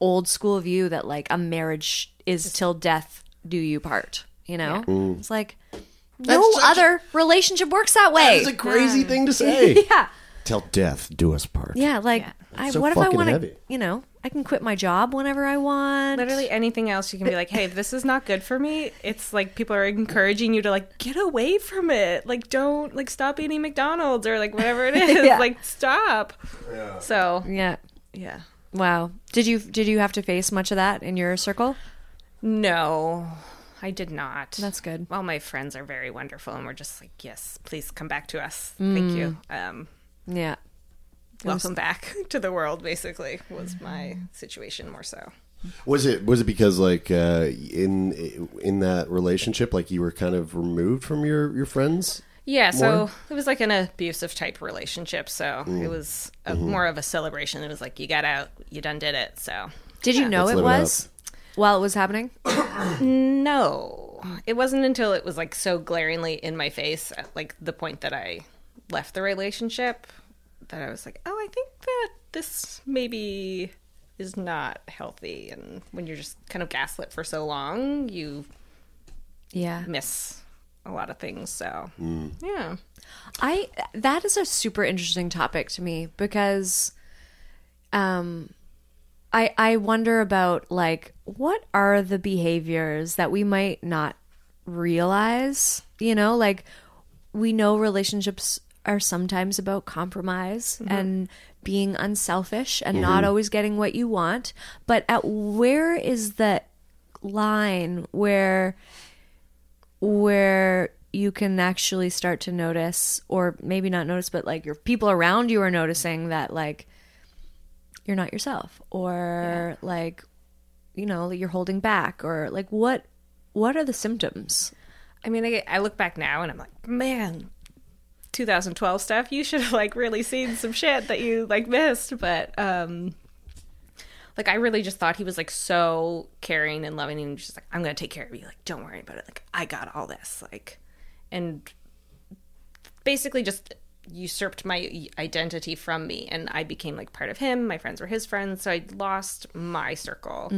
old school view that like a marriage is till death do you part. You know, it's like no That's such- other relationship works that way. It's a crazy thing to say. yeah, Till death do us part. yeah. Like, I, So what if I fucking want to? heavy. You know, I can quit my job whenever I want. literally anything else you can be like hey this is not good for me it's like people are encouraging you to like get away from it like don't like stop eating mcdonald's or like whatever it is Yeah. like stop so Yeah. yeah Wow. Did you did you have to face much of that in your circle? no i did not That's good. all my friends are very wonderful and we're just like yes please come back to us thank you um Yeah. welcome back to the world basically was my situation more so Was it was it because like uh, in in that relationship, like you were kind of removed from your your friends? Yeah, so more? it was like an abusive type relationship. So Mm. it was a, Mm-hmm. more of a celebration. It was like you got out, you done did it. So Did you know Let's it live it was while it was happening? no, it wasn't until it was like so glaringly in my face, at like the point that I left the relationship, that I was like, oh, I think that this maybe is not healthy. And when you're just kind of gaslit for so long, you Yeah. miss a lot of things. So Mm. yeah, I that is a super interesting topic to me because um I I wonder about like what are the behaviors that we might not realize, you know, like we know relationships are sometimes about compromise mm-hmm. and being unselfish and not mm-hmm. always getting what you want, but at where is that line where where you can actually start to notice or maybe not notice but like your people around you are noticing that like you're not yourself or like you know you're holding back or like what what are the symptoms? I mean, I, I look back now and I'm like, man, 2012 stuff. You should have like really seen some shit that you like missed. But um, like I really just thought he was like so caring and loving, and just like, I'm gonna take care of you. Like, don't worry about it. Like, I got all this. Like, and basically just usurped my identity from me, and I became like part of him. My friends were his friends, so I lost my circle,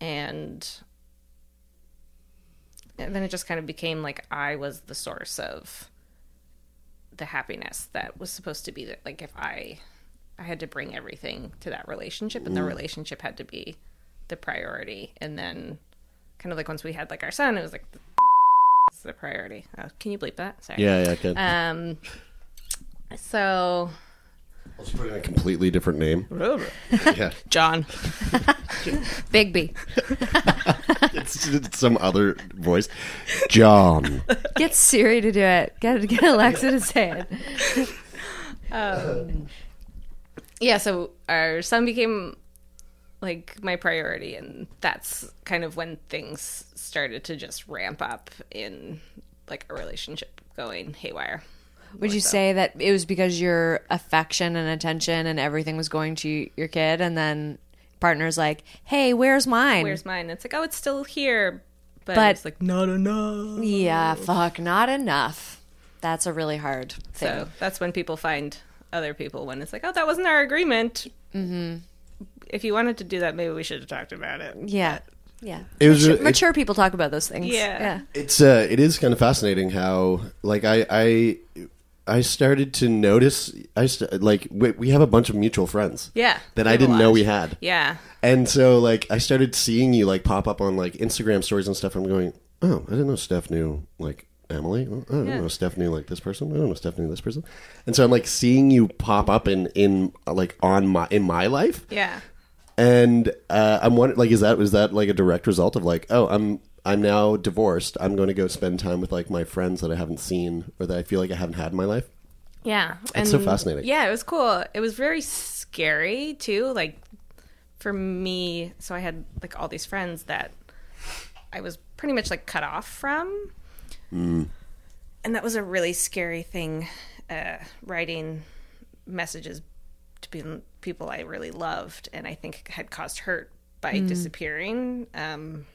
and and then it just kind of became like I was the source of the happiness that was supposed to be that like if I I had to bring everything to that relationship and the relationship had to be the priority and then kind of like once we had like our son it was like the, the priority. Oh, can you bleep that? Sorry. Yeah, yeah, I can. Um so I'll just put in a completely different name. yeah, John. bigby it's, it's some other voice. John. get siri to do it get get alexa to say it um, yeah, so our son became like my priority and that's kind of when things started to just ramp up in like a relationship going haywire. Would you say that it was because your affection and attention and everything was going to your kid and then partner's like hey where's mine Where's mine? It's like, oh, it's still here. But, But- it's like not enough. yeah fuck not enough that's a really hard thing So that's when people find other people when it's like, oh, that wasn't our agreement. Mm-hmm. If you wanted to do that, maybe we should have talked about it. yeah yeah It was mature, it- mature people talk about those things Yeah. yeah It's uh, it is kind of fascinating how like I I I started to notice I st- like we, we have a bunch of mutual friends. Yeah, That I didn't know we had. Yeah. And so like I started seeing you like pop up on like Instagram stories and stuff. I'm going, oh, I didn't know Steph knew like Emily. Oh, I don't Yeah. know Steph knew like this person. I don't know Steph knew this person. And so I'm like seeing you pop up in in like on my in my life. Yeah. And uh, I'm wondering, like, is that was that like a direct result of like, oh, I'm I'm now divorced. I'm going to go spend time with like my friends that I haven't seen or that I feel like I haven't had in my life. Yeah. That's so fascinating. Yeah, it was cool. It was very scary too. Like for me, so I had like all these friends that I was pretty much like cut off from. Mm. And that was a really scary thing, uh, writing messages to be- people I really loved and I think had caused hurt by Mm. disappearing. Um,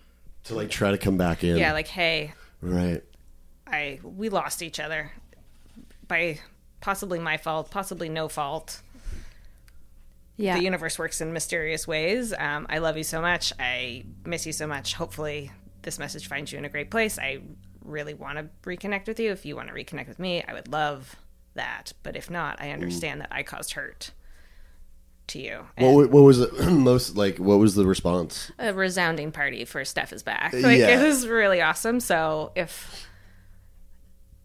To like try to come back in. yeah, like, hey, right. I we lost each other by possibly my fault, possibly no fault. yeah The universe works in mysterious ways. Um, I love you so much. I miss you so much. Hopefully, this message finds you in a great place. I really want to reconnect with you. If you want to reconnect with me, I would love that. But if not, I understand that I caused hurt to you. What, wa- what was the most like? What was the response? a resounding party for Steph is back. Like Yeah. it was really awesome. So if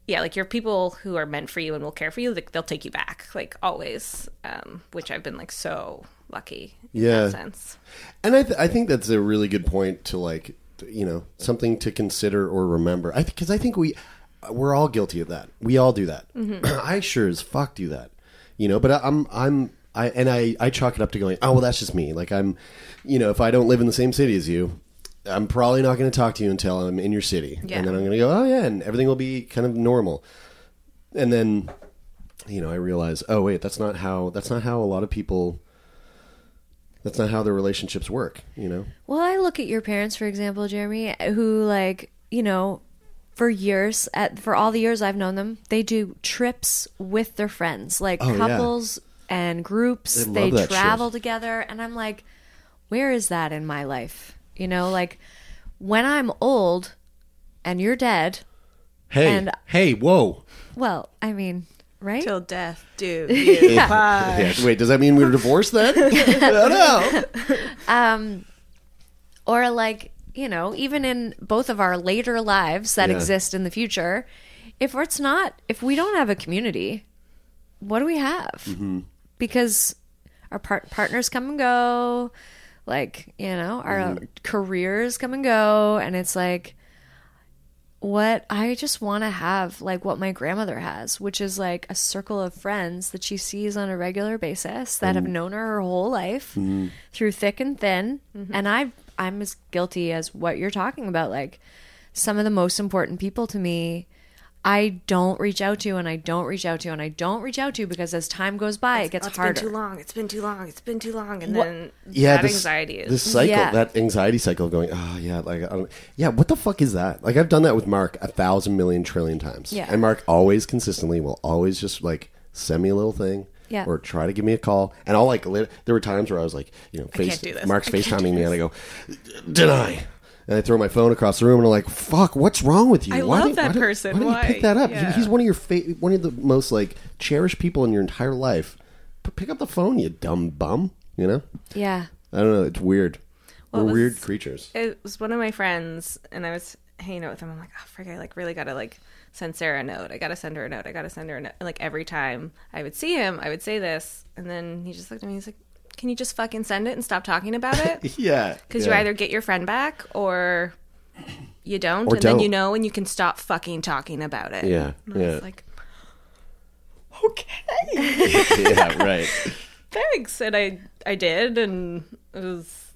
yeah, like your people who are meant for you and will care for you, like they'll take you back, like always. Um, which I've been like so lucky in Yeah. that sense. And I, th- I think that's a really good point to like, you know, something to consider or remember. I because I think we we're all guilty of that. We all do that. I sure as fuck do that. You know, but I, I'm I'm I and I I chalk it up to going, oh well, that's just me. Like I'm, you know, if I don't live in the same city as you. I'm probably not going to talk to you until I'm in your city, Yeah. and then I'm going to go, oh yeah, and everything will be kind of normal. And then, you know, I realize, oh wait, that's not how that's not how a lot of people that's not how their relationships work, you know? Well, I look at your parents, for example, Jeremy, who like you know, for years, at for all the years I've known them, they do trips with their friends, like Oh, couples and groups. They They, travel shit. together, and I'm like, where is that in my life? You know, like when I'm old and you're dead. Hey, And- hey, whoa. Well, I mean, right? Till death do you part. Yeah, Wait, does that mean we're divorced then? I don't know. um or like you know even in both of our later lives that Yeah. exist in the future if it's not if we don't have a community what do we have Mm-hmm. Because our par- partners come and go like you know our Mm-hmm. careers come and go and it's like what I just want to have, like what my grandmother has, which is like a circle of friends that she sees on a regular basis that have mm-hmm. known her her whole life mm-hmm. through thick and thin. Mm-hmm. And I, I'm as guilty as what you're talking about. Like some of the most important people to me, I don't reach out to, you and I don't reach out to, you and I don't reach out to you because as time goes by, it gets Oh, it's harder. It's been too long. It's been too long. It's been too long. And What- then Yeah, that this, anxiety is. this cycle, Yeah. that anxiety cycle of going, oh yeah, like, I don't, yeah, what the fuck is that? Like, I've done that with Mark a thousand million trillion times. Yeah. And Mark always consistently will always just like send me a little thing. Yeah. Or try to give me a call, and I'll like. There were times where I was like, you know, face, can't do this. Mark's FaceTiming me, and I go, deny, and I throw my phone across the room, and I'm like, fuck, what's wrong with you? I Why love did- that why did- person. Why did you pick that up? Yeah. He's one of your fa- one of the most like cherished people in your entire life. P- pick up the phone, you dumb bum. You know. yeah. I don't know. It's weird. Well, We're it weird creatures. it was one of my friends, and I was hanging out with him. I'm like, oh, frig, I like really gotta like send Sarah a note. I gotta send her a note. I gotta send her a note. And, like every time I would see him, I would say this, and then he just looked at me. He's like, "Can you just fucking send it and stop talking about it? Yeah. Because yeah. you either get your friend back or you don't, Or and then you know, and you can stop fucking talking about it." Yeah. Yeah. like, okay. yeah. Right. thanks and i i did and it was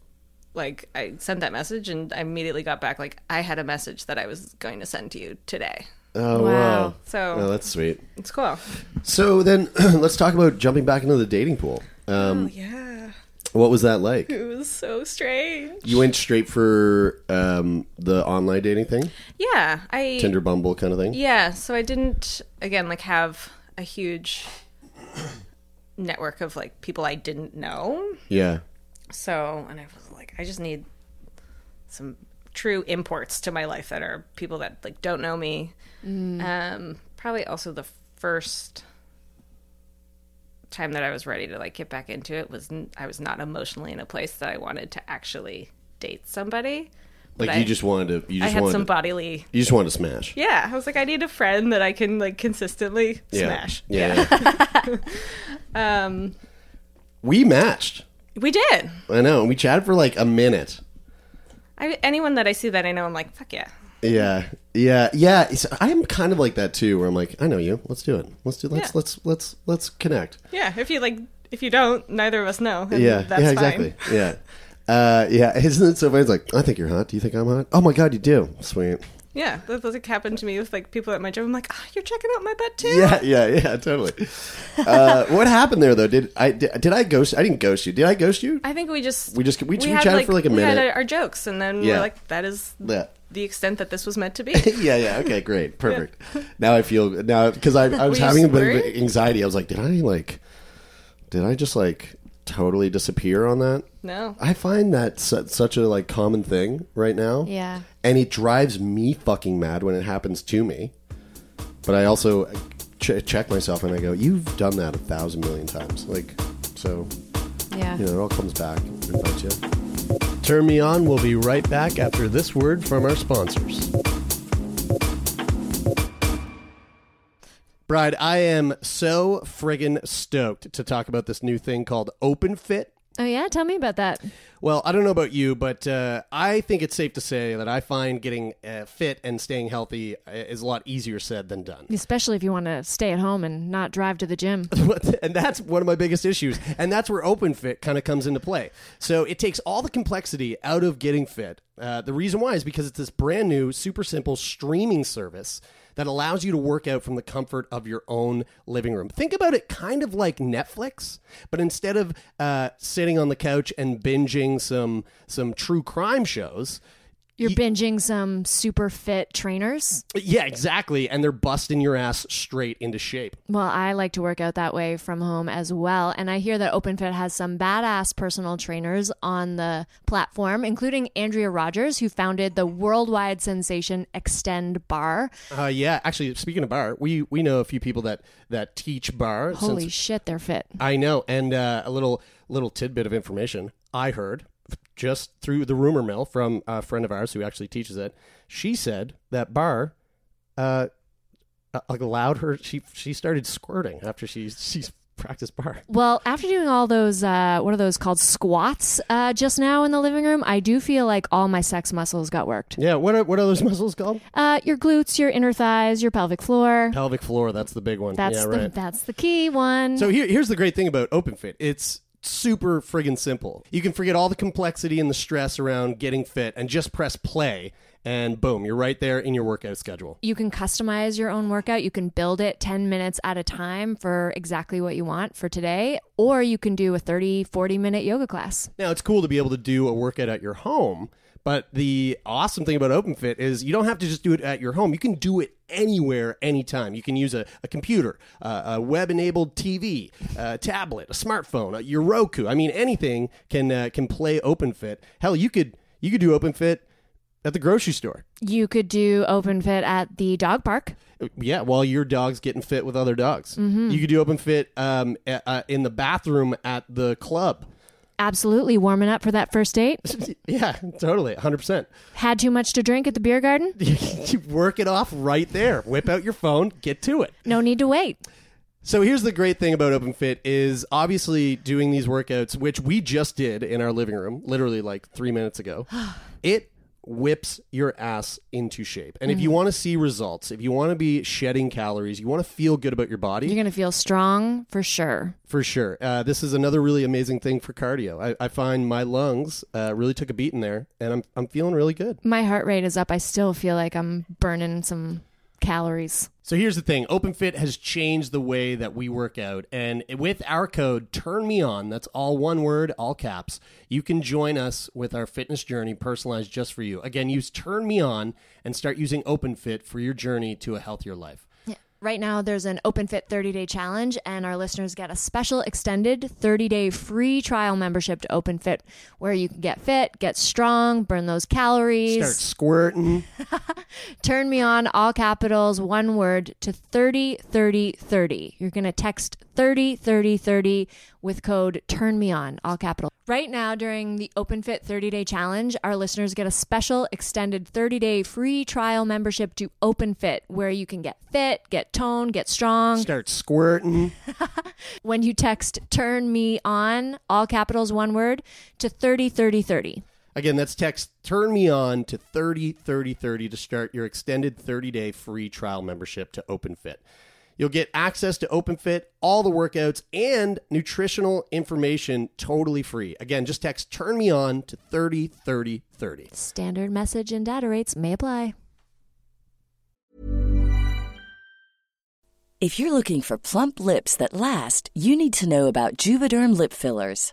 like i sent that message and i immediately got back like i had a message that i was going to send to you today Oh Wow. wow. So- Oh, that's sweet. it's cool So then, let's talk about jumping back into the dating pool. Um, yeah what was that like? it was so strange You went straight for um, the online dating thing, yeah i Tinder, Bumble kind of thing. yeah so i didn't again like have a huge network of like people i didn't know Yeah. So, and I was like, I just need some true imports to my life that are people that like don't know me. Um, probably also the first time that I was ready to like get back into it was I was not emotionally in a place that I wanted to actually date somebody. But Like I, you just wanted to. You I just had wanted some to, bodily. You just wanted to smash. Yeah, I was like, I need a friend that I can like consistently Yeah. smash. Yeah. yeah. Um, we matched. we did. I know. and We chatted for like a minute. I, anyone that I see that I know, I'm like, fuck yeah. Yeah, yeah, yeah. It's, I'm kind of like that too, where I'm like, I know you. Let's do it. Let's do. Let's Yeah. let's let's let's connect. Yeah, if you like, if you don't, neither of us know. yeah, that's yeah, fine. exactly. Yeah, uh, yeah. Isn't it so funny? It's like, I think you're hot. Do you think I'm hot? Oh my god, you do. Sweet. Yeah, that that, like happened to me with like people at my job. I'm like, oh, you're checking out my butt too. Yeah, yeah, yeah. Totally. Uh, what happened there though? Did I did, did I ghost? I didn't ghost you. Did I ghost you? I think we just We just- we- we had, chatted for, like, a we had minute. our- our jokes, and then Yeah. we're like, that is Yeah. The extent that this was meant to be. yeah, yeah. Okay, great, perfect. Now I feel now because I, I was Were you having a bit of anxiety. I was like, did I like, did I just like totally disappear on that? no, I find that su- such a like common thing right now. Yeah. and it drives me fucking mad when it happens to me. But I also uh, ch- check myself and I go, "You've done that a thousand million times." Like, so Yeah. you know, it all comes back and bites you. Turn me on. We'll be right back after this word from our sponsors. Bride, I am so friggin' stoked to talk about this new thing called Open Fit. Oh yeah, tell me about that. Well, I don't know about you, but uh, I think it's safe to say that I find getting uh, fit and staying healthy uh, is a lot easier said than done. Especially if you want to stay at home and not drive to the gym. and that's one of my biggest issues. And that's where Open Fit kind of comes into play. So it takes all the complexity out of getting fit. Uh, the reason why is because it's this brand new, super simple streaming service that allows you to work out from the comfort of your own living room. Think about it kind of like Netflix, but instead of uh, sitting on the couch and binging some some true crime shows, You're binging some super fit trainers. Yeah, exactly. And they're busting your ass straight into shape. Well, I like to work out that way from home as well. And I hear that OpenFit has some badass personal trainers on the platform, including Andrea Rogers, who founded the worldwide sensation Xtend Barre. Uh, yeah, actually, speaking of bar, we we know a few people that that teach bar. Holy since- shit, they're fit. I know, and uh, a little little tidbit of information I heard just through the rumor mill from a friend of ours who actually teaches it. She said that bar uh, uh, allowed her. She she started squirting after she she's practiced bar. Well, after doing all those, uh, what are those called? Squats uh, just now in the living room, I do feel like all my sex muscles got worked. Yeah, what are what are those muscles called? Uh, your glutes, your inner thighs, your pelvic floor. Pelvic floor. That's the big one. That's yeah, the right. that's the key one. So here, here's the great thing about OpenFit. It's super friggin' simple. You can forget all the complexity and the stress around getting fit and just press play and boom, you're right there in your workout schedule. you can customize your own workout. You can build it 10 minutes at a time for exactly what you want for today, or you can do a 30, 40 minute yoga class. Now, it's cool to be able to do a workout at your home, but the awesome thing about OpenFit is you don't have to just do it at your home. You can do it anywhere, anytime. You can use a, a computer, uh, a web enabled TV, a tablet, a smartphone, a, your Roku. I mean, anything can uh, can play OpenFit. Hell, you could you could do OpenFit at the grocery store. You could do open fit at the dog park. Yeah, while your dog's getting fit with other dogs. Mm-hmm. You could do open fit um, uh, in the bathroom at the club. Absolutely warming up for that first date. yeah, totally, 100%. Had too much to drink at the beer garden? you work it off right there. Whip out your phone, get to it. No need to wait. So here's the great thing about OpenFit is obviously doing these workouts, which we just did in our living room, literally like three minutes ago. it whips your ass into shape. And if you want to see results, if you want to be shedding calories, you want to feel good about your body, You're going to feel strong for sure. for sure. Uh, this is another really amazing thing for cardio. I, I find my lungs uh, really took a beating there, and I'm I'm feeling really good. My heart rate is up. I still feel like I'm burning some calories. So here's the thing: OpenFit has changed the way that we work out, and with our code "Turn Me On," that's all one word, all caps. You can join us with our fitness journey, personalized just for you. Again, use "Turn Me On" and start using OpenFit for your journey to a healthier life. Right now, there's an OpenFit 30 day challenge, and our listeners get a special extended 30 day free trial membership to OpenFit where you can get fit, get strong, burn those calories. Start squirting. Turn me on, all capitals, one word, to 30 30 30. You're going to text 30 30 30 with code Turn Me On, all capital. Right now, during the OpenFit 30 day challenge, our listeners get a special extended 30 day free trial membership to OpenFit where you can get fit, get toned, get strong. Start squirting. When you text Turn Me On, all capitals, one word, to 30 30 30. Again, that's text turn me on to 30 30 30 to start your extended 30 day free trial membership to OpenFit. You'll get access to OpenFit, all the workouts, and nutritional information totally free. Again, just text turn me on to 30 30 30. Standard message and data rates may apply. If you're looking for plump lips that last, you need to know about Juvederm lip fillers.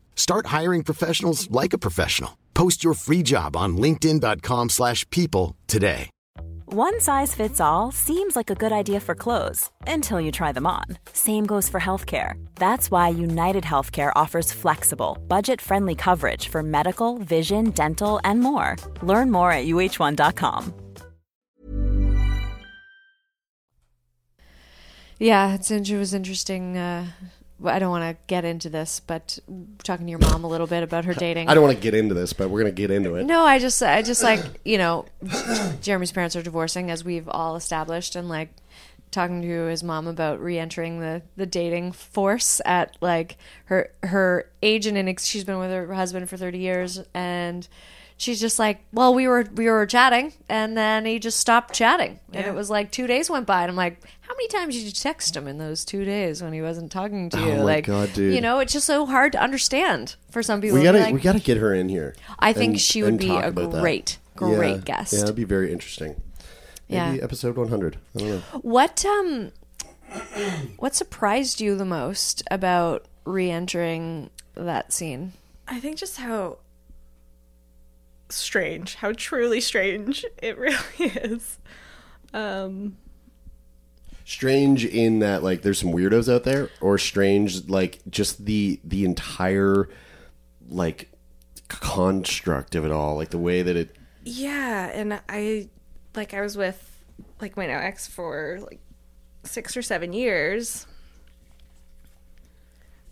Start hiring professionals like a professional. Post your free job on linkedin.com/people slash people today. One size fits all seems like a good idea for clothes until you try them on. Same goes for healthcare. That's why United Healthcare offers flexible, budget friendly coverage for medical, vision, dental, and more. Learn more at uh1.com. Yeah, it's it was interesting. Uh, well, I don't want to get into this, but talking to your mom a little bit about her dating. I don't want to get into this, but we're gonna get into it. No, I just, I just like, you know, Jeremy's parents are divorcing, as we've all established, and like talking to his mom about re-entering the the dating force at like her her age and inex- she's been with her husband for 30 years and she's just like well we were we were chatting and then he just stopped chatting and it was like two days went by and i'm like how many times did you text him in those two days when he wasn't talking to you Oh my like God, dude. you know it's just so hard to understand for some people We gotta like, we gotta get her in here. I think and- she would be a about that. great, great Yeah. guest. Yeah, that'd be very interesting. Maybe Yeah. episode 100. I don't know. What um what surprised you the most about re-entering that scene? I think just how strange, how truly strange it really is. Um, Strange in that like there's some weirdos out there, or strange like just the the entire like construct of it all, like the way that it. yeah, and I like I was with like my now ex for like six or seven years.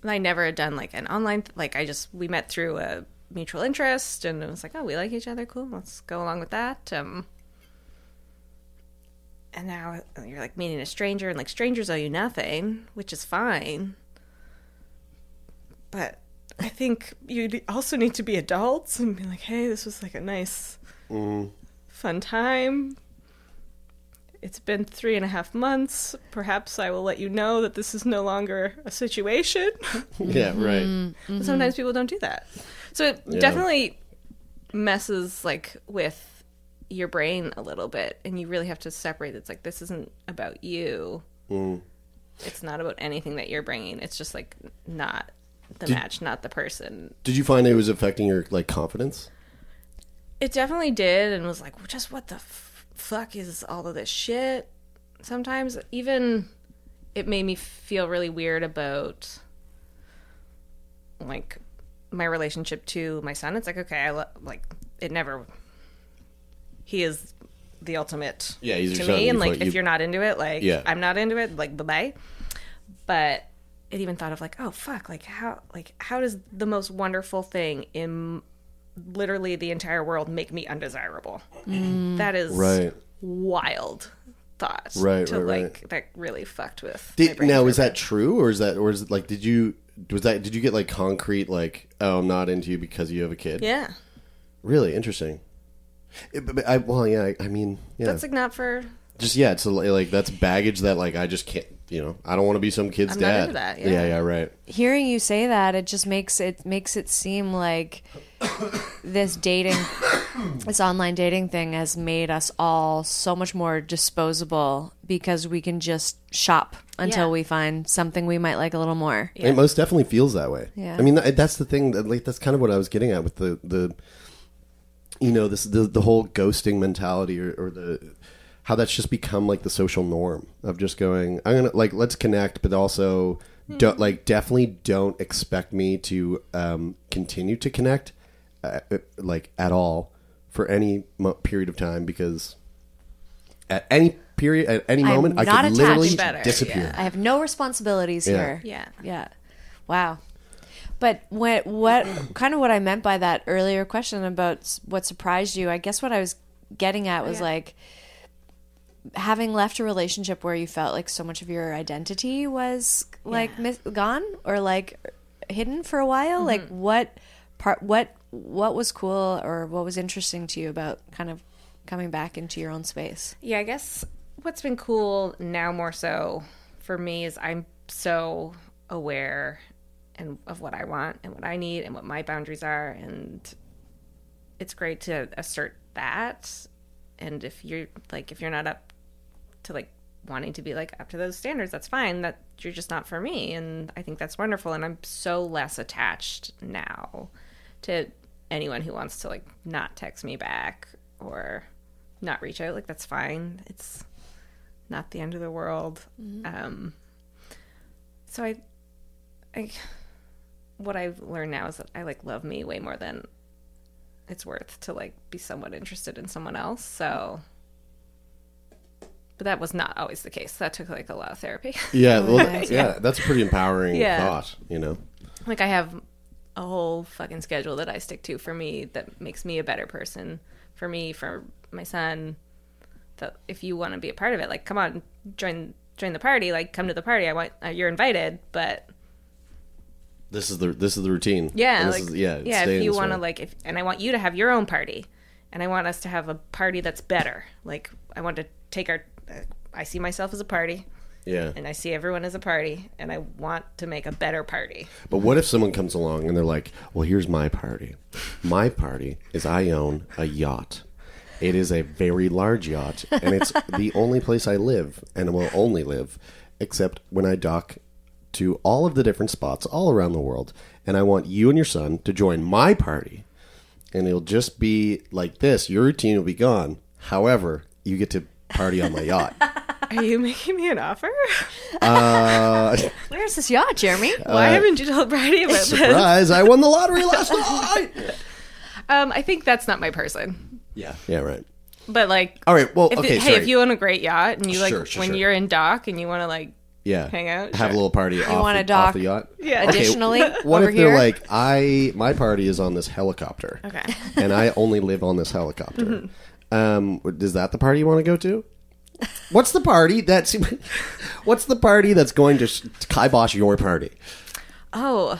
And I never had done like an online like I just we met through a mutual interest and it was like, oh, we like each other, cool, let's go along with that. Um and now you're like meeting a stranger and like strangers owe you nothing, which is fine. But I think you also need to be adults and be like, hey, this was like a nice, fun time. It's been three and a half months. Perhaps I will let you know that this is no longer a situation. Yeah, right. Mm-hmm. Sometimes people don't do that. So it Yeah. definitely messes like with your brain a little bit and you really have to separate it's like this isn't about you. Mm. It's not about anything that you're bringing. It's just like not the Did- match, not the person. Did you find it was affecting your like confidence? It definitely did and was like just what the f- fuck is all of this shit? Sometimes even it made me feel really weird about like my relationship to my son. It's like okay, I lo- like it never he is the ultimate Yeah, he's to your son. me and You like fuck- if you- you're not into it, like Yeah. I'm not into it, like bye-bye. But it even thought of like, oh fuck, like how like how does the most wonderful thing in literally the entire world make me undesirable? Mm. That is Right. wild thought. Right, to right, right. like that really fucked with. my Did, brain now for is that true, or is that, or is it like, did you was that did you get like concrete like, oh, I'm not into you because you have a kid? Yeah, Really interesting. It- but- but I, well, yeah. I, I mean, yeah. that's like not for. just yeah. It's a, like that's baggage that like I just can't. You know, I don't want to be some kid's I'm not dad. into that, yeah. yeah, yeah, right. Hearing you say that, it just makes it makes it seem like this dating this online dating thing has made us all so much more disposable because we can just shop until Yeah. we find something we might like a little more. It most definitely feels that way. Yeah. I mean, that's the thing. That, like, that's kind of what I was getting at with the the, you know, this the the whole ghosting mentality or, or the how that's just become like the social norm of just going. I'm gonna like let's connect, but also don't like definitely don't expect me to um, continue to connect, uh, uh, like at all for any mo- period of time because at any period at any I'm moment I not could literally. Better, disappear. I have no responsibilities Yeah. here. Yeah. Yeah. Wow. But what what kind of what I meant by that earlier question about s- what surprised you, I guess what I was getting at was like having left a relationship where you felt like so much of your identity was like mis- gone or like hidden for a while. Like mm-hmm. what part what what was cool or what was interesting to you about kind of coming back into your own space? Yeah, I guess what's been cool now more so for me is I'm so aware and of what I want and what I need and what my boundaries are and it's great to assert that and if you're like if you're not up to like wanting to be like up to those standards that's fine that you're just not for me and i think that's wonderful and i'm so less attached now to anyone who wants to like not text me back or not reach out like that's fine it's not the end of the world um so i i what i've learned now is that i like love me way more than it's worth to like be somewhat interested in someone else so but that was not always the case that took like a lot of therapy Yeah, well, yeah, that's a pretty empowering Yeah. thought. You know. like i have a whole fucking schedule that i stick to for me that makes me a better person for me for my son that if you want to be a part of it like come on join join the party like come to the party i want uh, you're invited but This is the this is the routine. yeah this like is- yeah. yeah if you want to like if and i want you to have your own party and i want us to have a party that's better like i want to take our uh, i see myself as a party yeah. and i see everyone as a party and i want to make a better party But what if someone comes along and they're like, "Well, here's my party. My party is I own a yacht. It is a very large yacht, and it's the only place I live and will only live, except when I dock to all of the different spots all around the world. And I want you and your son to join my party, and it'll just be like this. Your routine will be gone. However, you get to party on my yacht. are you making me an offer Uh, Where's this yacht, Jeremy? why haven't you told brady about this surprise! I won the lottery last night. um i think that's not my person Yeah. Yeah. Right. but like All right. Well, if okay. it, hey if you own a great yacht and you like Sure, sure, when sure. you're in dock and you want to like yeah, hang out, have a little party off, wanna the, off dock the yacht. Yeah. Okay, Additionally, What if they're like, I my party is on this helicopter, okay and I only live on this helicopter. Mm-hmm. Um, is that the party you want to go to? What's the party that's What's the party that's going to sh- kibosh your party? oh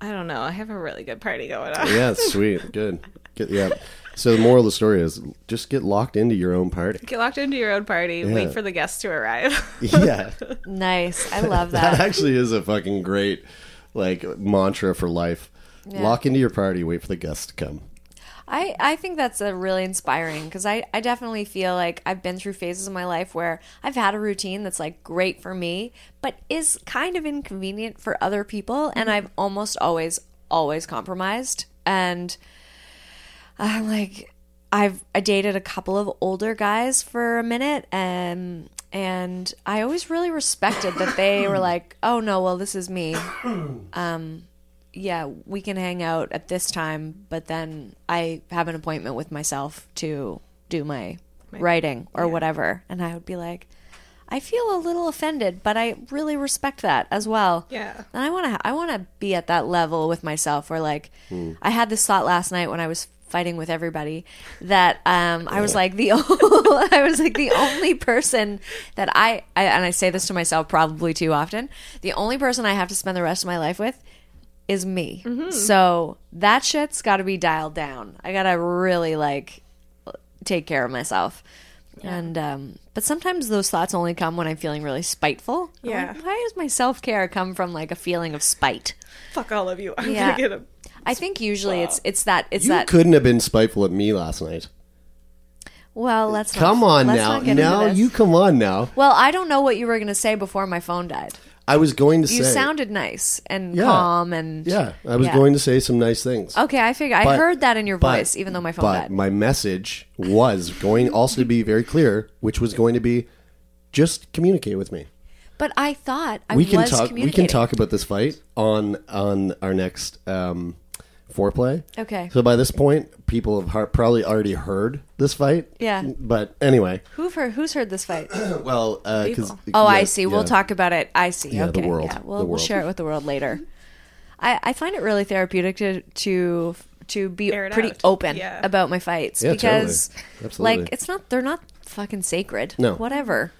i don't know i have a really good party going on Yeah, sweet, good, Get, yeah. So the moral of the story is just get locked into your own party. get locked into your own party wait for the guests to arrive Yeah, Nice. I love that that. actually is a fucking great like mantra for life. Lock into your party, wait for the guests to come. I, I think that's a really inspiring because I, I definitely feel like I've been through phases of my life where I've had a routine that's like great for me, but is kind of inconvenient for other people. And mm-hmm. I've almost always, always compromised. And I'm like, I've I dated a couple of older guys for a minute and and I always really respected that they were like, "Oh no, well this is me." Um yeah, we can hang out at this time, but then I have an appointment with myself to do my writing or whatever. And I would be like, I feel a little offended, but I really respect that as well. Yeah. And I want to I want to be at that level with myself where like I had this thought last night when I was fighting with everybody that um I was like the I was like the only person that I, I and I say this to myself probably too often, the only person I have to spend the rest of my life with is me. So that shit's got to be dialed down. I got to really like take care of myself. And um but sometimes those thoughts only come when I'm feeling really spiteful. Yeah. like, Why does my self-care come from like a feeling of spite? fuck all of you i'm Yeah. gonna get a I think usually it's it's that it's You that couldn't have been spiteful at me last night. well, let's not- Come on let's now. not get into Now this. you come on now. Well, I don't know what you were going to say before my phone died. I was going to say You say sounded nice and Yeah. calm and Yeah, I was Yeah. going to say some nice things. Okay, I figure I But- heard that in your but- voice, even though my phone but died. my message was going also to be very clear, which was going to be just communicate with me. But I thought I we can was talk. We communicating. can talk about this fight on on our next um, foreplay. Okay. So by this point, people have har- probably already heard this fight. Yeah. But anyway, Who've heard, who's heard this fight? well, uh, because Oh, I see. We'll talk about it. I see. Yeah, the okay. world. Yeah, we'll, The we'll share it with the world later. I, I find it really therapeutic to to to be pretty out. open Yeah. about my fights Yeah, totally. because Absolutely. like it's not they're not fucking sacred. No. Whatever.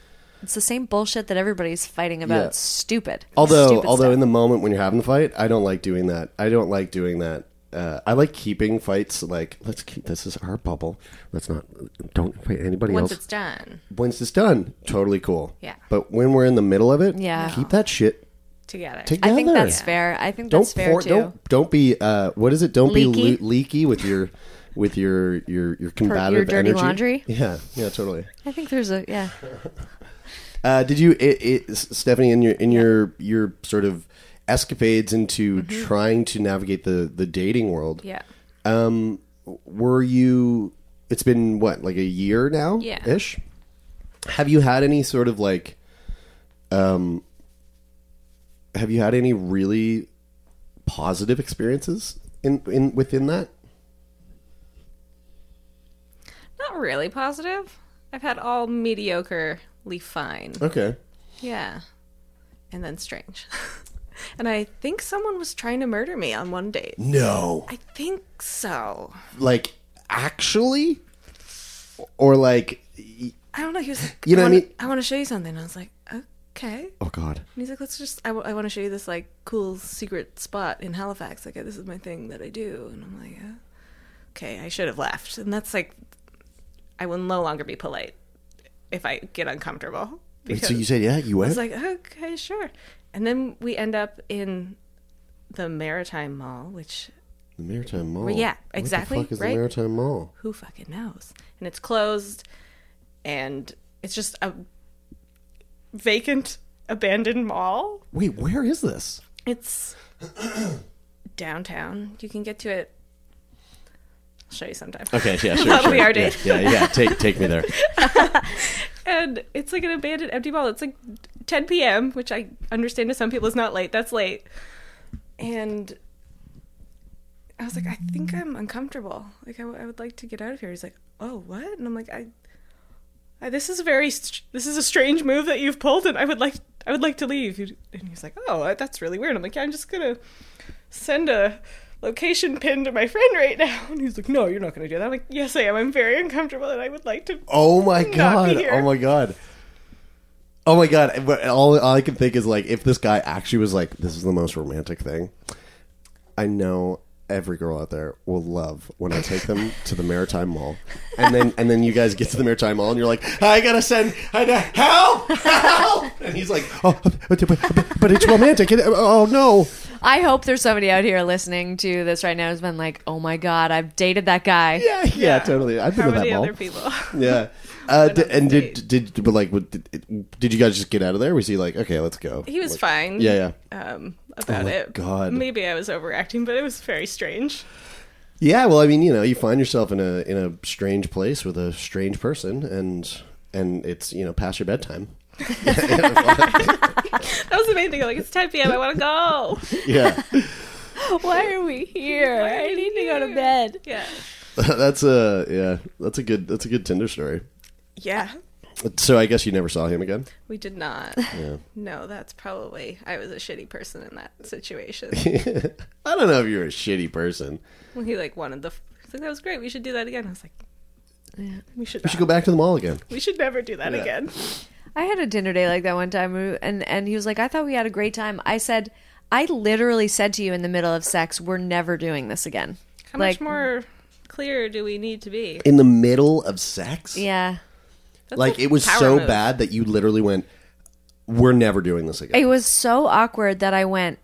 It's the same bullshit that everybody's fighting about. Yeah. Stupid. Although, Stupid although stuff. in the moment when you're having the fight, I don't like doing that. I don't like doing that. Uh, I like keeping fights like let's keep this is our bubble. Let's not don't fight anybody once else. Once it's done Once it's done, totally cool. Yeah. But when we're in the middle of it, Yeah. keep that shit together together. I think that's fair. I think Don't that's fair pour, too. don't don't be uh what is it? Don't Leaky? be le- leaky with your with your your your combative your dirty energy. laundry? Yeah, yeah, totally. I think there's a yeah. Uh, did you, it, it, Stephanie, in your in your your sort of escapades into trying to navigate the the dating world? Yeah. Um, were you? It's been what, like a year now, Yeah. ish. Have you had any sort of like, um, have you had any really positive experiences in in within that? Not really positive. I've had all mediocrely fine. Okay. Yeah. And then strange. and I think someone was trying to murder me on one date. No. I think so. Like actually, or like, I don't know. He was like, You know I what I wanna- mean? I want to show you something. I was like, okay. oh god. And he's like, let's just, I, want to show you this like cool secret spot in Halifax. Like, this is my thing that I do. And I'm like, uh, okay, I should have left. And that's like, I will no longer be polite if I get uncomfortable. Wait, so you said yeah, you I went. was like, okay, sure. And then we end up in the Maritime Mall, which the Maritime Mall. Yeah, What the exactly, fuck is right? the Maritime Mall? who fucking knows? And it's closed, and it's just a vacant, abandoned mall. Wait, where is this? It's downtown. You can get to it. I'll show you sometime. Okay, yeah, sure. That'll sure. be our Yeah, date. Yeah, yeah, Take take me there. and it's like an abandoned empty mall. It's like 10 p.m., which I understand to some people is not late. That's late. And I was like, I think I'm uncomfortable. Like, I, w- I would like to get out of here. He's like, Oh, what? And I'm like, I, I this is a very this is a strange move that you've pulled, and I would like I would like to leave. And he's like, Oh, that's really weird. I'm like, Yeah, I'm just gonna send a location pin to my friend right now. And he's like, No, you're not gonna do that. I'm like, Yes, I am. I'm very uncomfortable, and I would like to. Oh my god! Oh my god! Oh my god! But all, all I can think is like, if this guy actually was like, "This is the most romantic thing," I know every girl out there will love when I take them to the Maritime Mall, and then and then you guys get to the Maritime Mall, and you're like, "I gotta send, I gotta, help, help!" And he's like, "Oh, but, but, but it's romantic. Oh no!" I hope there's somebody out here listening to this right now who's been like, "Oh my god, I've dated that guy." Yeah, yeah, totally. I've been How to that many mall. other people? Yeah. Uh, d- and did, did but like did, did you guys just get out of there? Was he like okay, let's go? He was Like- fine. Yeah, yeah, Um, about Oh my it. God. Maybe I was overacting, but it was very strange. yeah. Well, I mean, you know, you find yourself in a in a strange place with a strange person, and and it's you know past your bedtime. That was the main thing. Like it's 10 p.m. I want to go. Yeah, Why are we here? I need to go to bed. Yeah. that's a yeah, that's a good that's a good Tinder story. Yeah. So I guess you never saw him again. We did not. Yeah. No, that's probably I was a shitty person in that situation. I don't know if you're a shitty person. when he like wanted the, he's like that was great. We should do that again. I was like, Yeah. we should. We should go back to the mall again. We should never do that Yeah. again. I had a dinner date like that one time, and and he was like, "I thought we had a great time." I said, "I literally said to you in the middle of sex, we're never doing this again." How like, much more clear do we need to be? In the middle of sex, Yeah, That's like it was so move. bad that you literally went, "We're never doing this again." it was so awkward that I went.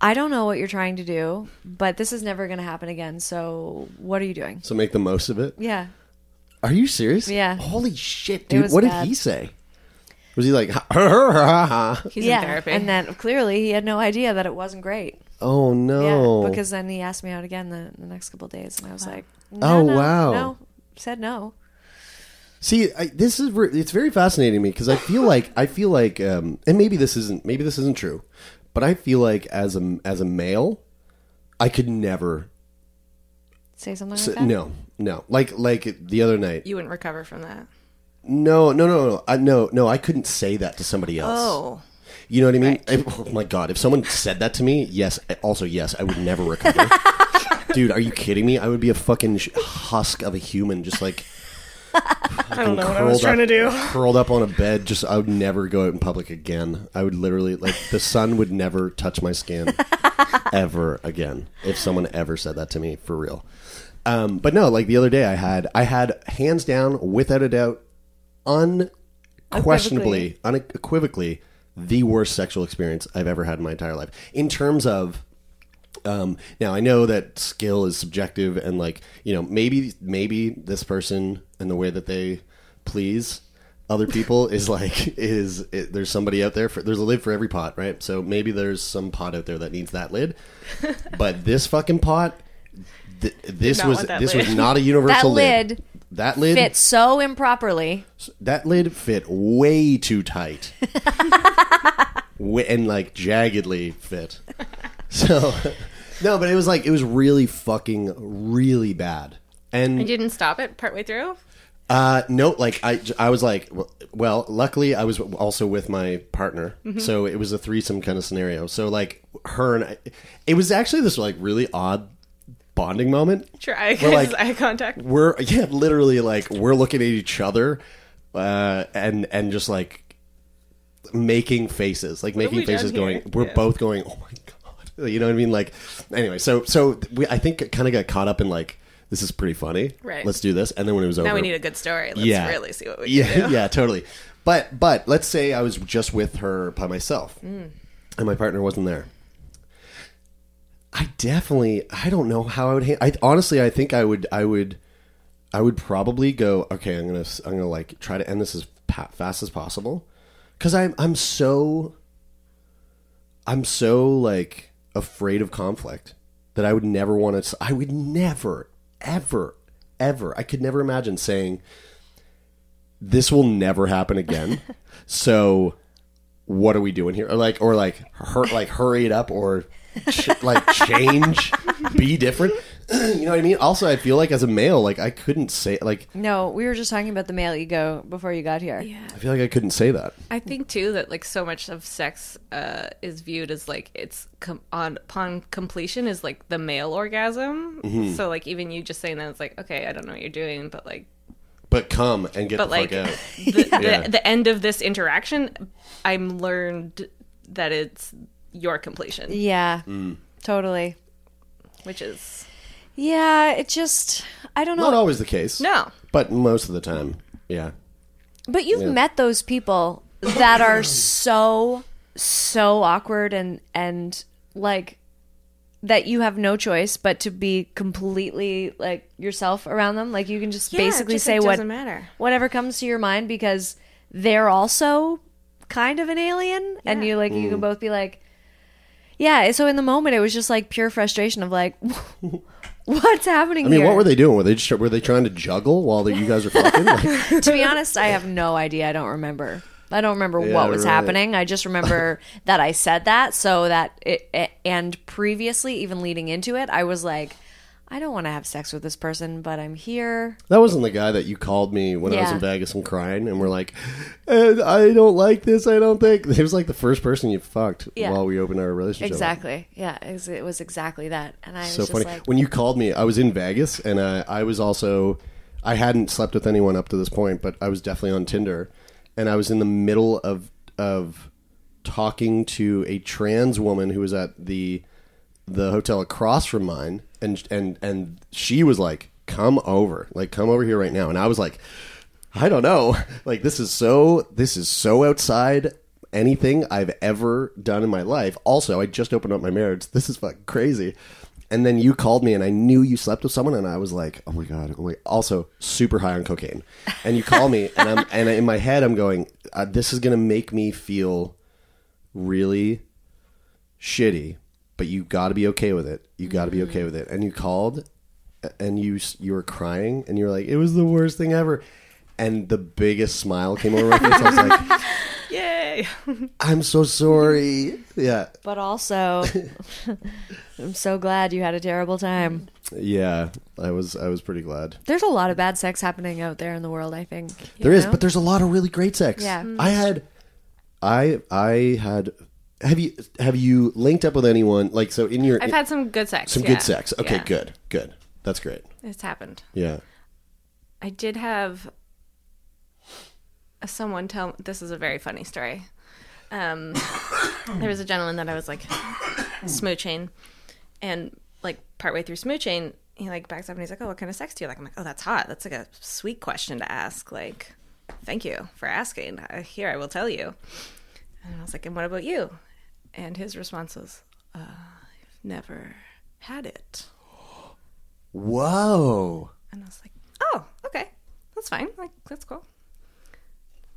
I don't know what you're trying to do, but this is never going to happen again. So, what are you doing? So make the most of it. Yeah. Are you serious? Yeah. Holy shit, dude! was What bad. did he say? Was he like, ha, ha, ha, ha, ha? He's yeah. in therapy. And then clearly he had no idea that it wasn't great. "Oh no!" Yeah. Because then he asked me out again the, the next couple of days, and I was like, Oh, no, no, wow. No. Said no. See, I, this is ver- it's very fascinating to me because I feel like I feel like, um, and maybe this isn't maybe this isn't true, but I feel like as a as a male, I could never. Say something like that? no, no, like like the other night. you wouldn't recover from that. No, no, no, no, I, no, no. I couldn't say that to somebody else. Oh. You know what I mean? If- oh my god! If someone said that to me, yes. Also, yes, I would never recover. Dude, are you kidding me? I would be a fucking husk of a human, just like I don't know what I was trying to do. Curled up on a bed, just I would never go out in public again. I would literally like the sun would never touch my skin ever again. If someone ever said that to me for real. Um, but no, like the other day, I had I had hands down, without a doubt, unquestionably, unequivocally, the worst sexual experience I've ever had in my entire life. In terms of Um, now I know that skill is subjective, and like you know, maybe maybe this person and the way that they please other people is like is it, there's somebody out there for there's a lid for every pot, right? So maybe there's some pot out there that needs that lid, but this fucking pot, th- this was this lid. was not a That universal lid That lid fit so improperly. that lid fit way too tight, Wa- and like jaggedly fit. So, no, but it was like it was really fucking really bad. And You didn't stop it partway through? uh, no, like I, I was like, well, luckily I was also with my partner, Mm-hmm. so it was a threesome kind of scenario. So like her and I, it was actually this like really odd bonding moment. Sure, eye, We're like- eye contact. We're yeah, literally like we're looking at each other, uh, and and just like making faces, like making faces, going. here? We're Yeah. both going. Oh my god, you know what I mean? Like anyway, so so we I think it kind of got caught up in like this is pretty funny. Right. Let's do this, and then when it was over, Now we need a good story. Let's yeah, really see what we yeah, can do. yeah, totally. But but let's say I was just with her by myself, Mm. and my partner wasn't there. I definitely I don't know how I would. I honestly I think I would I would I would probably go. Okay, I'm gonna I'm gonna like try to end this as pa- fast as possible because I'm I'm so I'm so like afraid of conflict that I would never want to. I would never, ever, ever. I could never imagine saying this will never happen again. so what are we doing here? Or like, or like, hur- like hurry it up, or ch- like change, be different. you know what I mean? Also, I feel like as a male, like I couldn't say like No, we were just talking about the male ego before you got here. Yeah. I feel like I couldn't say that. I think too that like so much of sex uh, is viewed as like it's com- on upon completion is like the male orgasm. Mhm. So like even you just saying that it's like okay, I don't know what you're doing, but like But come and get but the like fuck out. the, Yeah. the the end of this interaction, I'm learned that it's your completion, Yeah. Mm. Totally. which is Yeah, it just I don't know. Not always the case. No. but most of the time, yeah. But you've Yeah. met those people that are so so awkward and and like that you have no choice but to be completely like yourself around them. Like you can just Yeah, basically just, say what doesn't matter. whatever comes to your mind because they're also kind of an alien and you like you can Mm. both be like yeah so in the moment it was just like pure frustration of like what's happening I mean, here what were they doing? Were they just were they trying to juggle while the, you guys were fucking? Like, to be honest, I have no idea. I don't remember. I don't remember Yeah, what was right. happening. I just remember that I said that so that it, it and previously even leading into it, I was like I don't want to have sex with this person, but I'm here. that wasn't the guy that you called me when I was Yeah. in Vegas and crying, and we're like, "Eh, I don't like this. I don't think he was like the first person you fucked Yeah. while we opened our relationship. Exactly. Yeah, it was, it was exactly that. And I was so just funny like when you called me. I was in Vegas, and uh, I was also I hadn't slept with anyone up to this point, but I was definitely on Tinder, and I was in the middle of of talking to a trans woman who was at the the hotel across from mine, and and and she was like, "Come over, like come over here right now," and I was like. I don't know. Like this is so this is so outside anything I've ever done in my life. Also, I just opened up my marriage. This is fucking crazy. And then you called me and I knew you slept with someone and I was like, "Oh my god." Oh my also super high on cocaine. And you call me and I'm and in my head I'm going, uh, this is going to make me feel really shitty, but you got to be okay with it. You got to be okay mm-hmm. with it. And you called and you you were crying and you were like, "It was the worst thing ever." And the biggest smile came over my face. I was like, yay. "I'm so sorry." Yeah. but also I'm so glad you had a terrible time. Yeah, I was I was pretty glad. There's a lot of bad sex happening out there in the world, I think. There is, know? but there's a lot of really great sex. Yeah. I had I I had have you have you linked up with anyone like so in your I've had some good sex. some yeah. good sex. Okay, Yeah. good. Good. That's great. It's happened. Yeah. I did have someone tell. This is a very funny story. Um, there was a gentleman that I was like smooching, and like partway through smooching, he like backs up and he's like, "Oh, what kind of sex do you like?" I'm like, "Oh, that's hot. That's like a sweet question to ask. Like, thank you for asking. Uh, Here, I will tell you." And I was like, "And what about you?" And his response was, uh, "I've never had it. Whoa. And I was like, oh, okay, that's fine. Like, that's cool.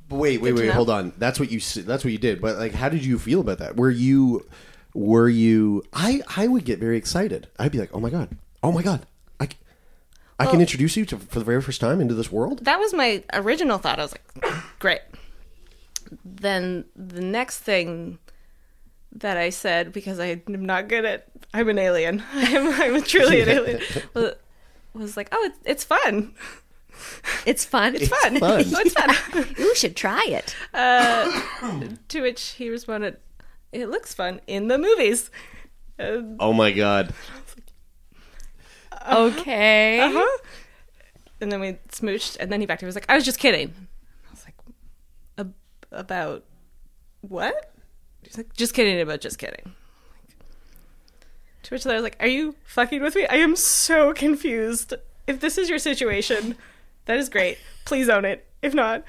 But wait, wait, Good to wait. know. Hold on. That's what you. s- That's what you did. But like, how did you feel about that? Were you? Were you? I I would get very excited. I'd be like, oh my god, oh my god, I, c- I can introduce you to for the very first time into this world. That was my original thought. I was like, great. Then the next thing that I said, because I am not good at, I'm an alien. I'm, I'm truly an alien. Was, was like, oh, it's, it's fun. It's fun. It's fun. fun. oh, it's fun. You should try it. Uh, to which he responded, it looks fun in the movies. Uh, Oh my god. Okay. uh-huh. And then we smooched, and then he backed. He was like, "I was just kidding." I was like, "Ab- "About what?" He's like, "Just kidding about just kidding." To which I was like, "Are you fucking with me? I am so confused. If this is your situation, that is great. Please own it. If not,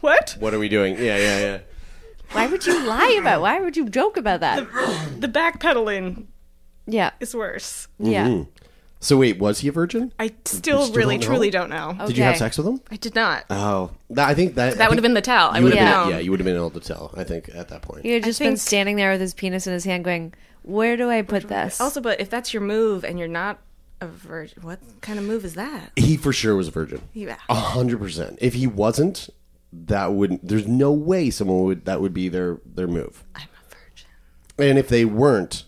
what? What are we doing? Yeah, yeah, yeah. Why would you lie about? Why would you joke about that? The backpedaling Yeah. is worse. Yeah. Mm-hmm. So wait, was he a virgin? I still, still really, don't truly don't know. Did you have Okay. sex with him? I did not. Oh, that, I think that that would have been the tell. I would would have have known. been, yeah, you would have been able to tell. I think at that point. He had I just been think- standing there with his penis in his hand, going, "Where do I put this?" Also, but if that's your move and you're not a virgin, what kind of move is that? He for sure was a virgin. Yeah. A hundred percent. If he wasn't, that wouldn't. There's no way someone would. That would be their their move. I'm a virgin. And if they weren't,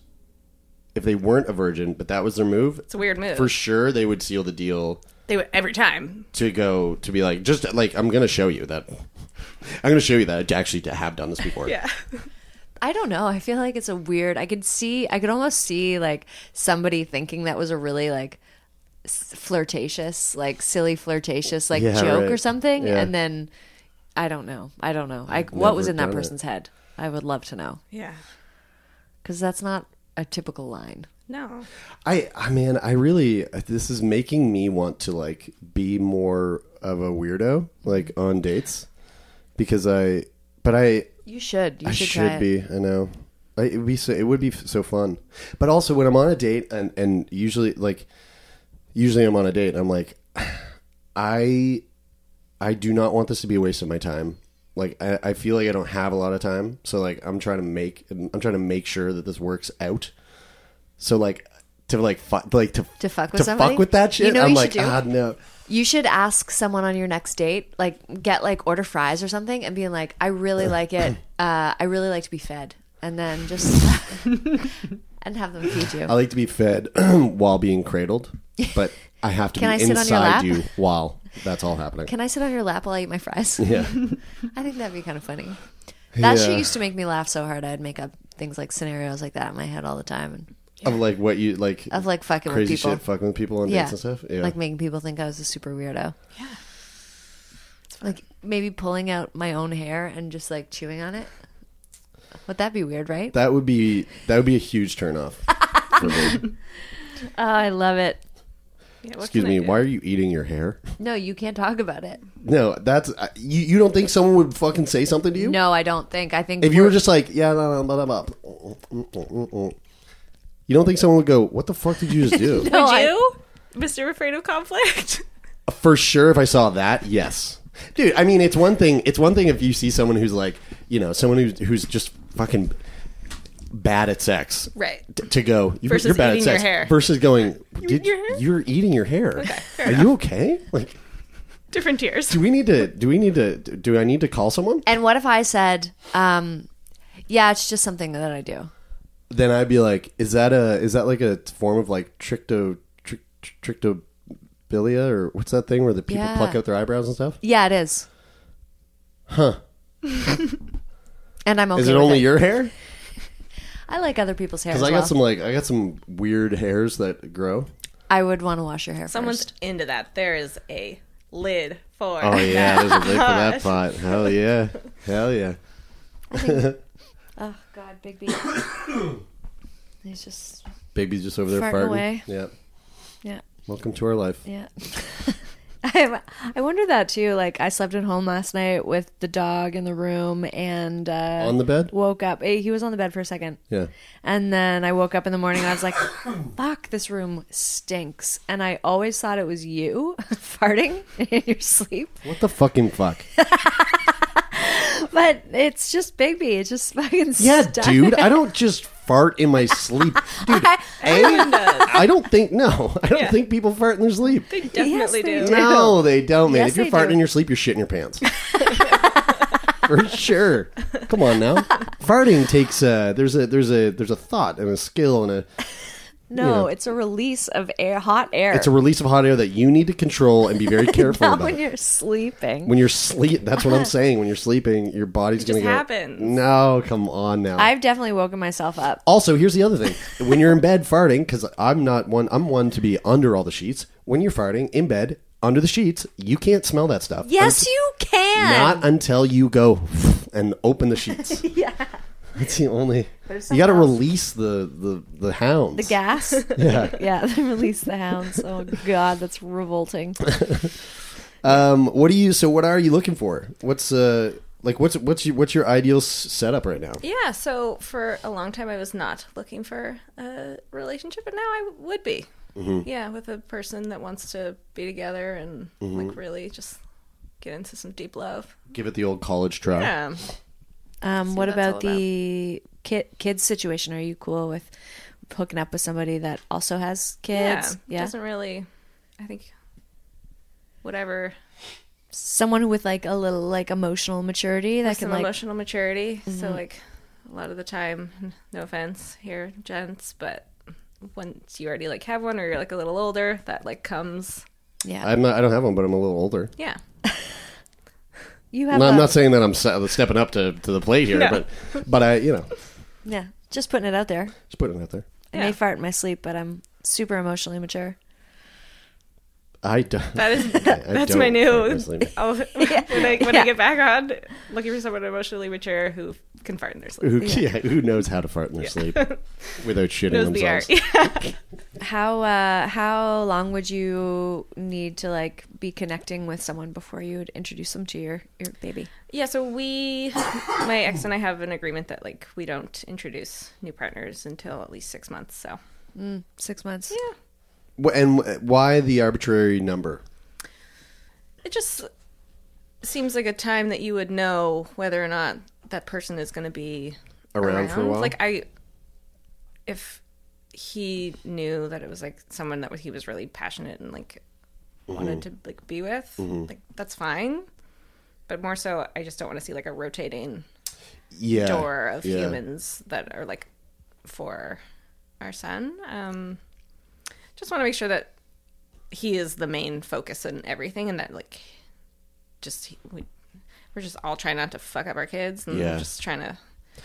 if they weren't a virgin, but that was their move, It's a weird move. for sure they would seal the deal They would every time. to go to be like just like I'm gonna show you that. I'm gonna show you that I actually to have done this before. Yeah. I don't know. I feel like it's a weird. I could see. I could almost see like somebody thinking that was a really like s- flirtatious, like silly flirtatious, like Yeah, joke right. or something, Yeah. and then I don't know. I don't know. I what was never in that done it. person's head? I would love to know Yeah. because that's not a typical line. No. I I mean I really this is making me want to like be more of a weirdo like mm-hmm. on dates because I but I You should. You I should, should, try it. be. I know. I, it would be so. It would be f- so fun. But also, when I'm on a date, and and usually, like, usually I'm on a date, I'm like, I, I do not want this to be a waste of my time. Like, I, I feel like I don't have a lot of time, so like, I'm trying to make, I'm trying to make sure that this works out. So like, to like, fu- like to To fuck with to somebody? fuck with that shit. You know I'm you like, should do? ah, no. You should ask someone on your next date, like get like order fries or something, and being like, "I really like it. Uh, I really like to be fed," and then just and have them feed you. I like to be fed while being cradled, but I have to Can be I sit on your inside lap? you while that's all happening. Can I sit on your lap while I eat my fries? Yeah. I think that'd be kind of funny. That shit used to make me laugh so hard. I'd make up things like scenarios like that in my head all the time, and Of like what you like of like fucking crazy with people. shit, fucking with people on yeah, dates and stuff. Yeah, like making people think I was a super weirdo. Yeah, like maybe pulling out my own hair and just like chewing on it. Would that be weird, right? that would be that would be a huge turnoff. for me. Oh, I love it. Yeah, what Excuse can I me, do? why are you eating your hair? No, you can't talk about it. No, that's uh, you. You don't think someone would fucking say something to you? No, I don't think. I think If you were we're- just like, yeah, no, no, blah, blah, blah. You don't think someone would go, "What the fuck did you just do?" No, Would I- you, Mr. Afraid of Conflict? For sure, if I saw that, yes, dude. I mean, it's one thing. It's one thing if you see someone who's like, you know, someone who's who's just fucking bad at sex, Right. t- to go you, Versus you're bad eating at your sex hair. versus going eat did your hair? you're eating your hair Okay, are enough. you okay like Different tiers. do we need to do we need to do i need to call someone And what if I said, um, "Yeah, it's just something that I do." then i'd be like is that a is that like a form of like trichto trick, trichtobilia or what's that thing where the people Yeah. pluck out their eyebrows and stuff Yeah, it is. huh And I'm okay. is it with only your hair I like other people's hair. because i got well. some like i got some weird hairs that grow I would want to wash your hair Someone's first. into that. There is a lid for. oh yeah there's a lid for that pot hell yeah hell yeah Oh God, Big B. He's just baby's just over there Farting farting, away. yeah yeah, welcome to our life yeah. I, I wonder that too. Like I slept at home last night with the dog in the room and uh, On the bed? Woke up. eh, He was on the bed for a second. Yeah. And then I woke up in the morning. and I was like, "Fuck, this room stinks." And I always thought it was you farting in your sleep, What the fucking fuck? but it's just Bigby. It's just fucking Yeah, stuck. dude. I don't just fart in my sleep, dude. A, I don't think no. I don't think people fart in their sleep. They definitely they do. do. No, they don't, man. Yes, if you're farting do. in your sleep, you're shitting your pants. For sure. Come on now. Farting takes uh there's a there's a there's a thought and a skill and a No, Yeah. it's a release of air, hot air. it's a release of hot air that you need to control and be very careful Not about. when you're sleeping. when you're sleep that's what I'm saying. When you're sleeping, your body's gonna just go happens. No, come on now. I've definitely woken myself up. Also, here's the other thing: when you're in bed farting, because I'm not one. I'm one to be under all the sheets. When you're farting in bed under the sheets, you can't smell that stuff. Yes, you can. Not until you go and open the sheets. yeah. That's the only. You got to release the the the hounds. The gas. Yeah. yeah. They release the hounds. Oh God, that's revolting. Um. What do you? So, what are you looking for? What's uh like? What's what's your what's your ideal setup right now? Yeah, so for a long time I was not looking for a relationship, but now I would be. Mm-hmm. Yeah, with a person that wants to be together and like really just get into some deep love. Give it the old college try. Yeah. Um, what what about all about. the kid kids situation? Are you cool with hooking up with somebody that also has kids? Yeah. Doesn't really I think whatever someone with like a little like emotional maturity that with can some like emotional maturity. So like a lot of the time, no offense here, gents, but once you already like have one or you're like a little older, that like comes yeah. I'm not. I don't have one, but I'm a little older. yeah. you have No, I'm not saying that I'm se- stepping up to, to the plate here, No. but but I you know yeah. Just putting it out there. just putting it out there. I Yeah. may fart in my sleep, but I'm super emotionally mature. I don't. That is I that's don't my fart new. in. I'll, when I when Yeah. I get back on, looking for someone emotionally mature who can fart in their sleep. Who, yeah. who knows how to fart in their sleep without shitting Knows themselves? art. Yeah. How uh how long would you need to like be connecting with someone before you would introduce them to your your baby? yeah. So we, my ex and I have an agreement that like we don't introduce new partners until at least six months. So Six months. yeah, Wh- And why the arbitrary number? it just seems like a time that you would know whether or not that person is going to be Around for a while? Like I, if he knew that it was like someone that he was really passionate and like Mm-hmm. wanted to like be with, like that's fine. But more so, I just don't want to see like a rotating Yeah, door of yeah. humans that are like for our son. Um, just want to make sure that he is the main focus in everything, and that like just we, we're just all trying not to fuck up our kids, and Yeah. just trying to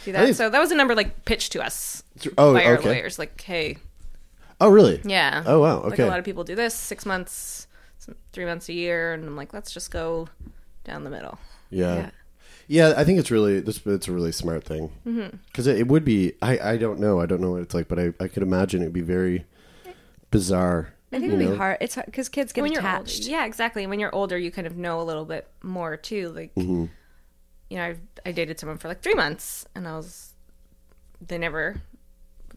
do that. think- So that was a number like pitched to us Oh, by our okay. lawyers, like, hey, Oh, really? yeah, Oh, wow. Like Okay. a lot of people do this six months, some, three months a year, and I'm like, let's just go down the middle. Yeah. yeah. I think it's really this. It's a really smart thing Mm-hmm. because it, it would be. I I don't know. I don't know what it's like, but I I could imagine it'd be very bizarre. I think it'd be know? hard. It's because kids get when you're older, attached. yeah, exactly. When you're older, you kind of know a little bit more too. Like, Mm-hmm. you know, I I dated someone for like three months, and I was, they never,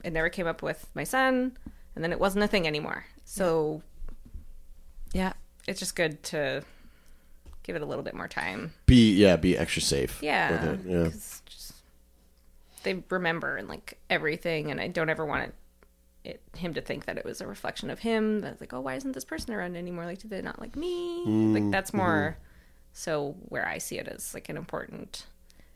it never came up with my son, and then it wasn't a thing anymore. So Yeah. it's just good to give it a little bit more time. Be yeah. Be extra safe. Yeah, With it. Yeah. 'cause just they remember and like everything, and I don't ever want it, it him to think that it was a reflection of him. That's like, oh, why isn't this person around anymore? Like, do they not like me? Like mm-hmm. that's more mm-hmm. so where I see it as like an important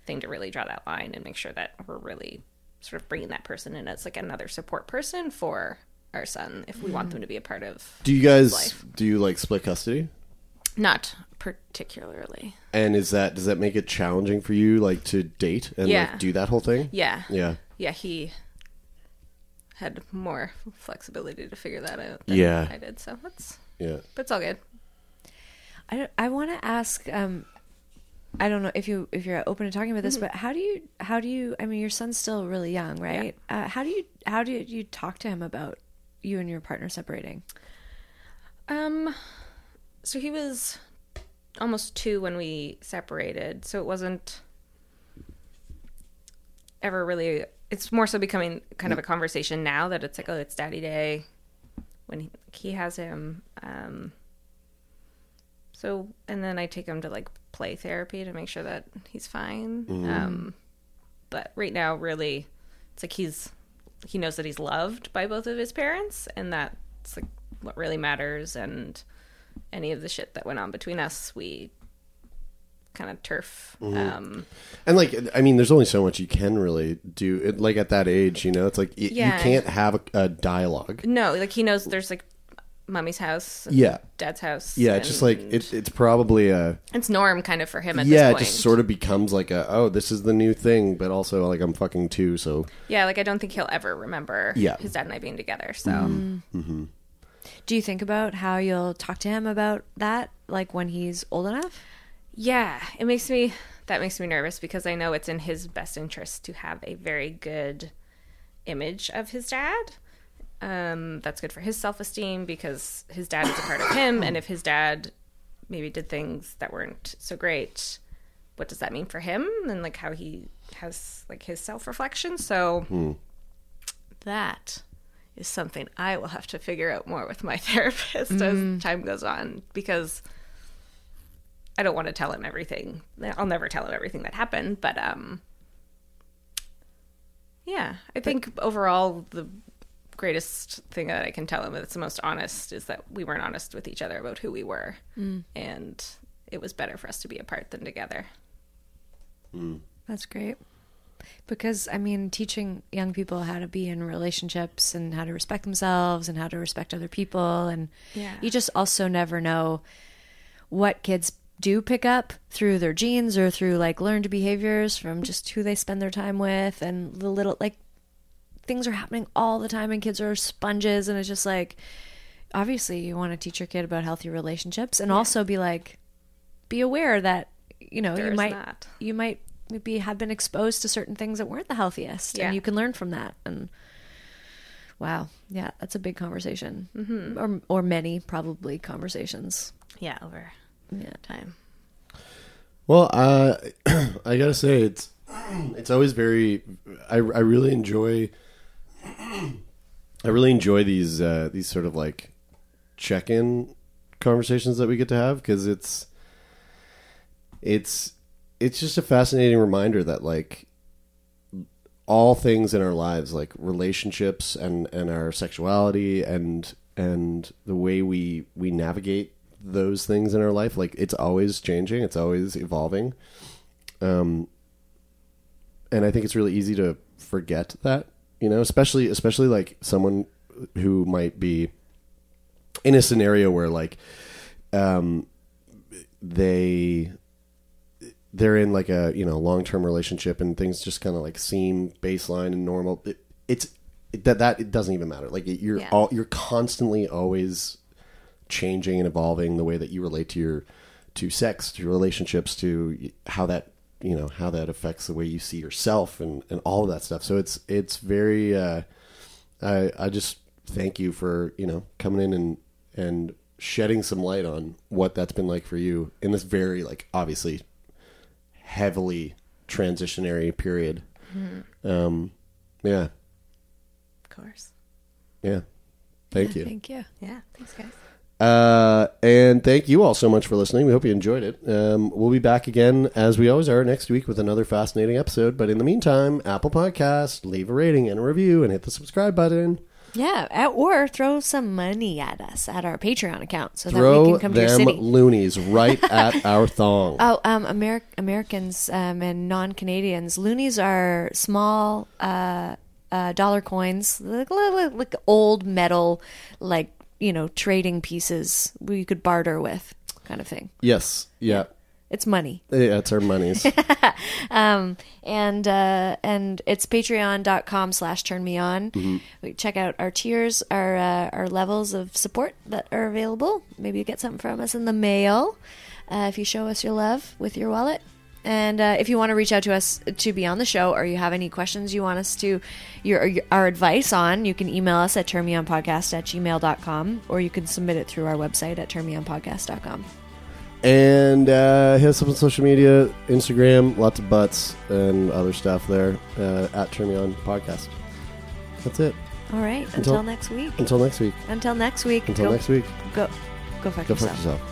thing to really draw that line and make sure that we're really sort of bringing that person in as like another support person for our son if we want mm-hmm. them to be a part of Do you guys life. do you like split custody? not particularly And is that does that make it challenging for you like to date and Yeah. like do that whole thing? yeah Yeah. yeah, he had more flexibility to figure that out. Than Yeah. I did. So that's, Yeah. but it's all good. I I want to ask. Um, I don't know if you if you're open to talking about this, but how do you how do you? I mean, your son's still really young, right? Uh, how do you how do you talk to him about you and your partner separating? Um, so he was almost two when we separated, so it wasn't ever really. It's more so becoming kind of a conversation now that it's like, oh, it's Daddy Day when he, he has him. Um, so and then I take him to like play therapy to make sure that he's fine. Um, but right now, really, it's like he's he knows that he's loved by both of his parents, and that's like what really matters. And any of the shit that went on between us, we kind of turf. Um, And like, I mean, there's only so much you can really do. It, like at that age, you know, it's like y- Yeah. you can't have a, a dialogue. no, like he knows there's like mommy's house, and Yeah. dad's house. Yeah, it's just like and it, it's probably a it's norm kind of for him at yeah. this It just sort of becomes like a oh, this is the new thing, but also like I'm fucking too. So Yeah, like I don't think he'll ever remember Yeah. his dad and I being together. So Mm-hmm. Do you think about how you'll talk to him about that, like when he's old enough? Yeah, it makes me that makes me nervous because I know it's in his best interest to have a very good image of his dad. Um, that's good for his self esteem because his dad is a part of him, and if his dad maybe did things that weren't so great, what does that mean for him and like how he has like his self reflection? So that is something I will have to figure out more with my therapist as time goes on because I don't want to tell him everything. I'll never tell him everything that happened, but um yeah, I think overall the greatest thing that I can tell him that's the most honest is that we weren't honest with each other about who we were. And it was better for us to be apart than together. That's great. Because I mean, teaching young people how to be in relationships and how to respect themselves and how to respect other people and Yeah. you just also never know what kids do pick up through their genes or through like learned behaviors from just who they spend their time with and the little like things are happening all the time and kids are sponges and it's just like obviously you want to teach your kid about healthy relationships and also be like be aware that you know you might that. you might maybe have been exposed to certain things that weren't the healthiest Yeah. and you can learn from that and wow yeah that's a big conversation mm-hmm. or or many probably conversations Yeah, over yeah time. Well, uh, I gotta say it's it's always very. I, I really enjoy. I really enjoy these uh, these sort of like check in conversations that we get to have because it's it's it's just a fascinating reminder that like all things in our lives like relationships and and our sexuality and and the way we we navigate those things in our life like it's always changing it's always evolving um and i think it's really easy to forget that you know especially especially like someone who might be in a scenario where like um they they're in like a you know long term relationship and things just kind of like seem baseline and normal. It, it's it, that that it doesn't even matter. Like you're Yeah. all you're constantly always changing and evolving the way that you relate to your to sex, to your relationships, to how that you know how that affects the way you see yourself and and all of that stuff. So it's it's very. Uh, I I just thank you for you know coming in and and shedding some light on what that's been like for you in this very like obviously heavily transitionary period. Um, yeah, Of course. yeah. Thank you. thank you Yeah, thanks guys. Uh, and thank you all so much for listening. We hope you enjoyed it. Um, we'll be back again, as we always are, next week with another fascinating episode. But in the meantime, Apple Podcast, leave a rating and a review and hit the subscribe button. yeah or throw some money at us at our patreon account so that we can come to your them city loonies right at our thong. Oh, um, Ameri- Americans um, and non-Canadians, loonies are small uh, uh, dollar coins, like, like, like old metal, like you know, trading pieces we could barter with, kind of thing. Yes. Yeah. It's money, Yeah, it's our monies. um, and uh, and it's Patreon.com slash Turn Me On. Mm-hmm. We check out our tiers, our uh, our levels of support that are available. Maybe you get something from us in the mail uh, if you show us your love with your wallet. And uh, if you want to reach out to us to be on the show, or you have any questions you want us to, your, your our advice on, you can email us at turnmeonpodcast at gmail.com, or you can submit it through our website at turnmeonpodcast.com. And uh, hit us up on social media, Instagram, lots of butts and other stuff there uh, at Turn Me On Podcast. That's it. All right. Until, Until- next week. Until next week. Until next week. Until go, next week. Go, go fuck Go fuck yourself.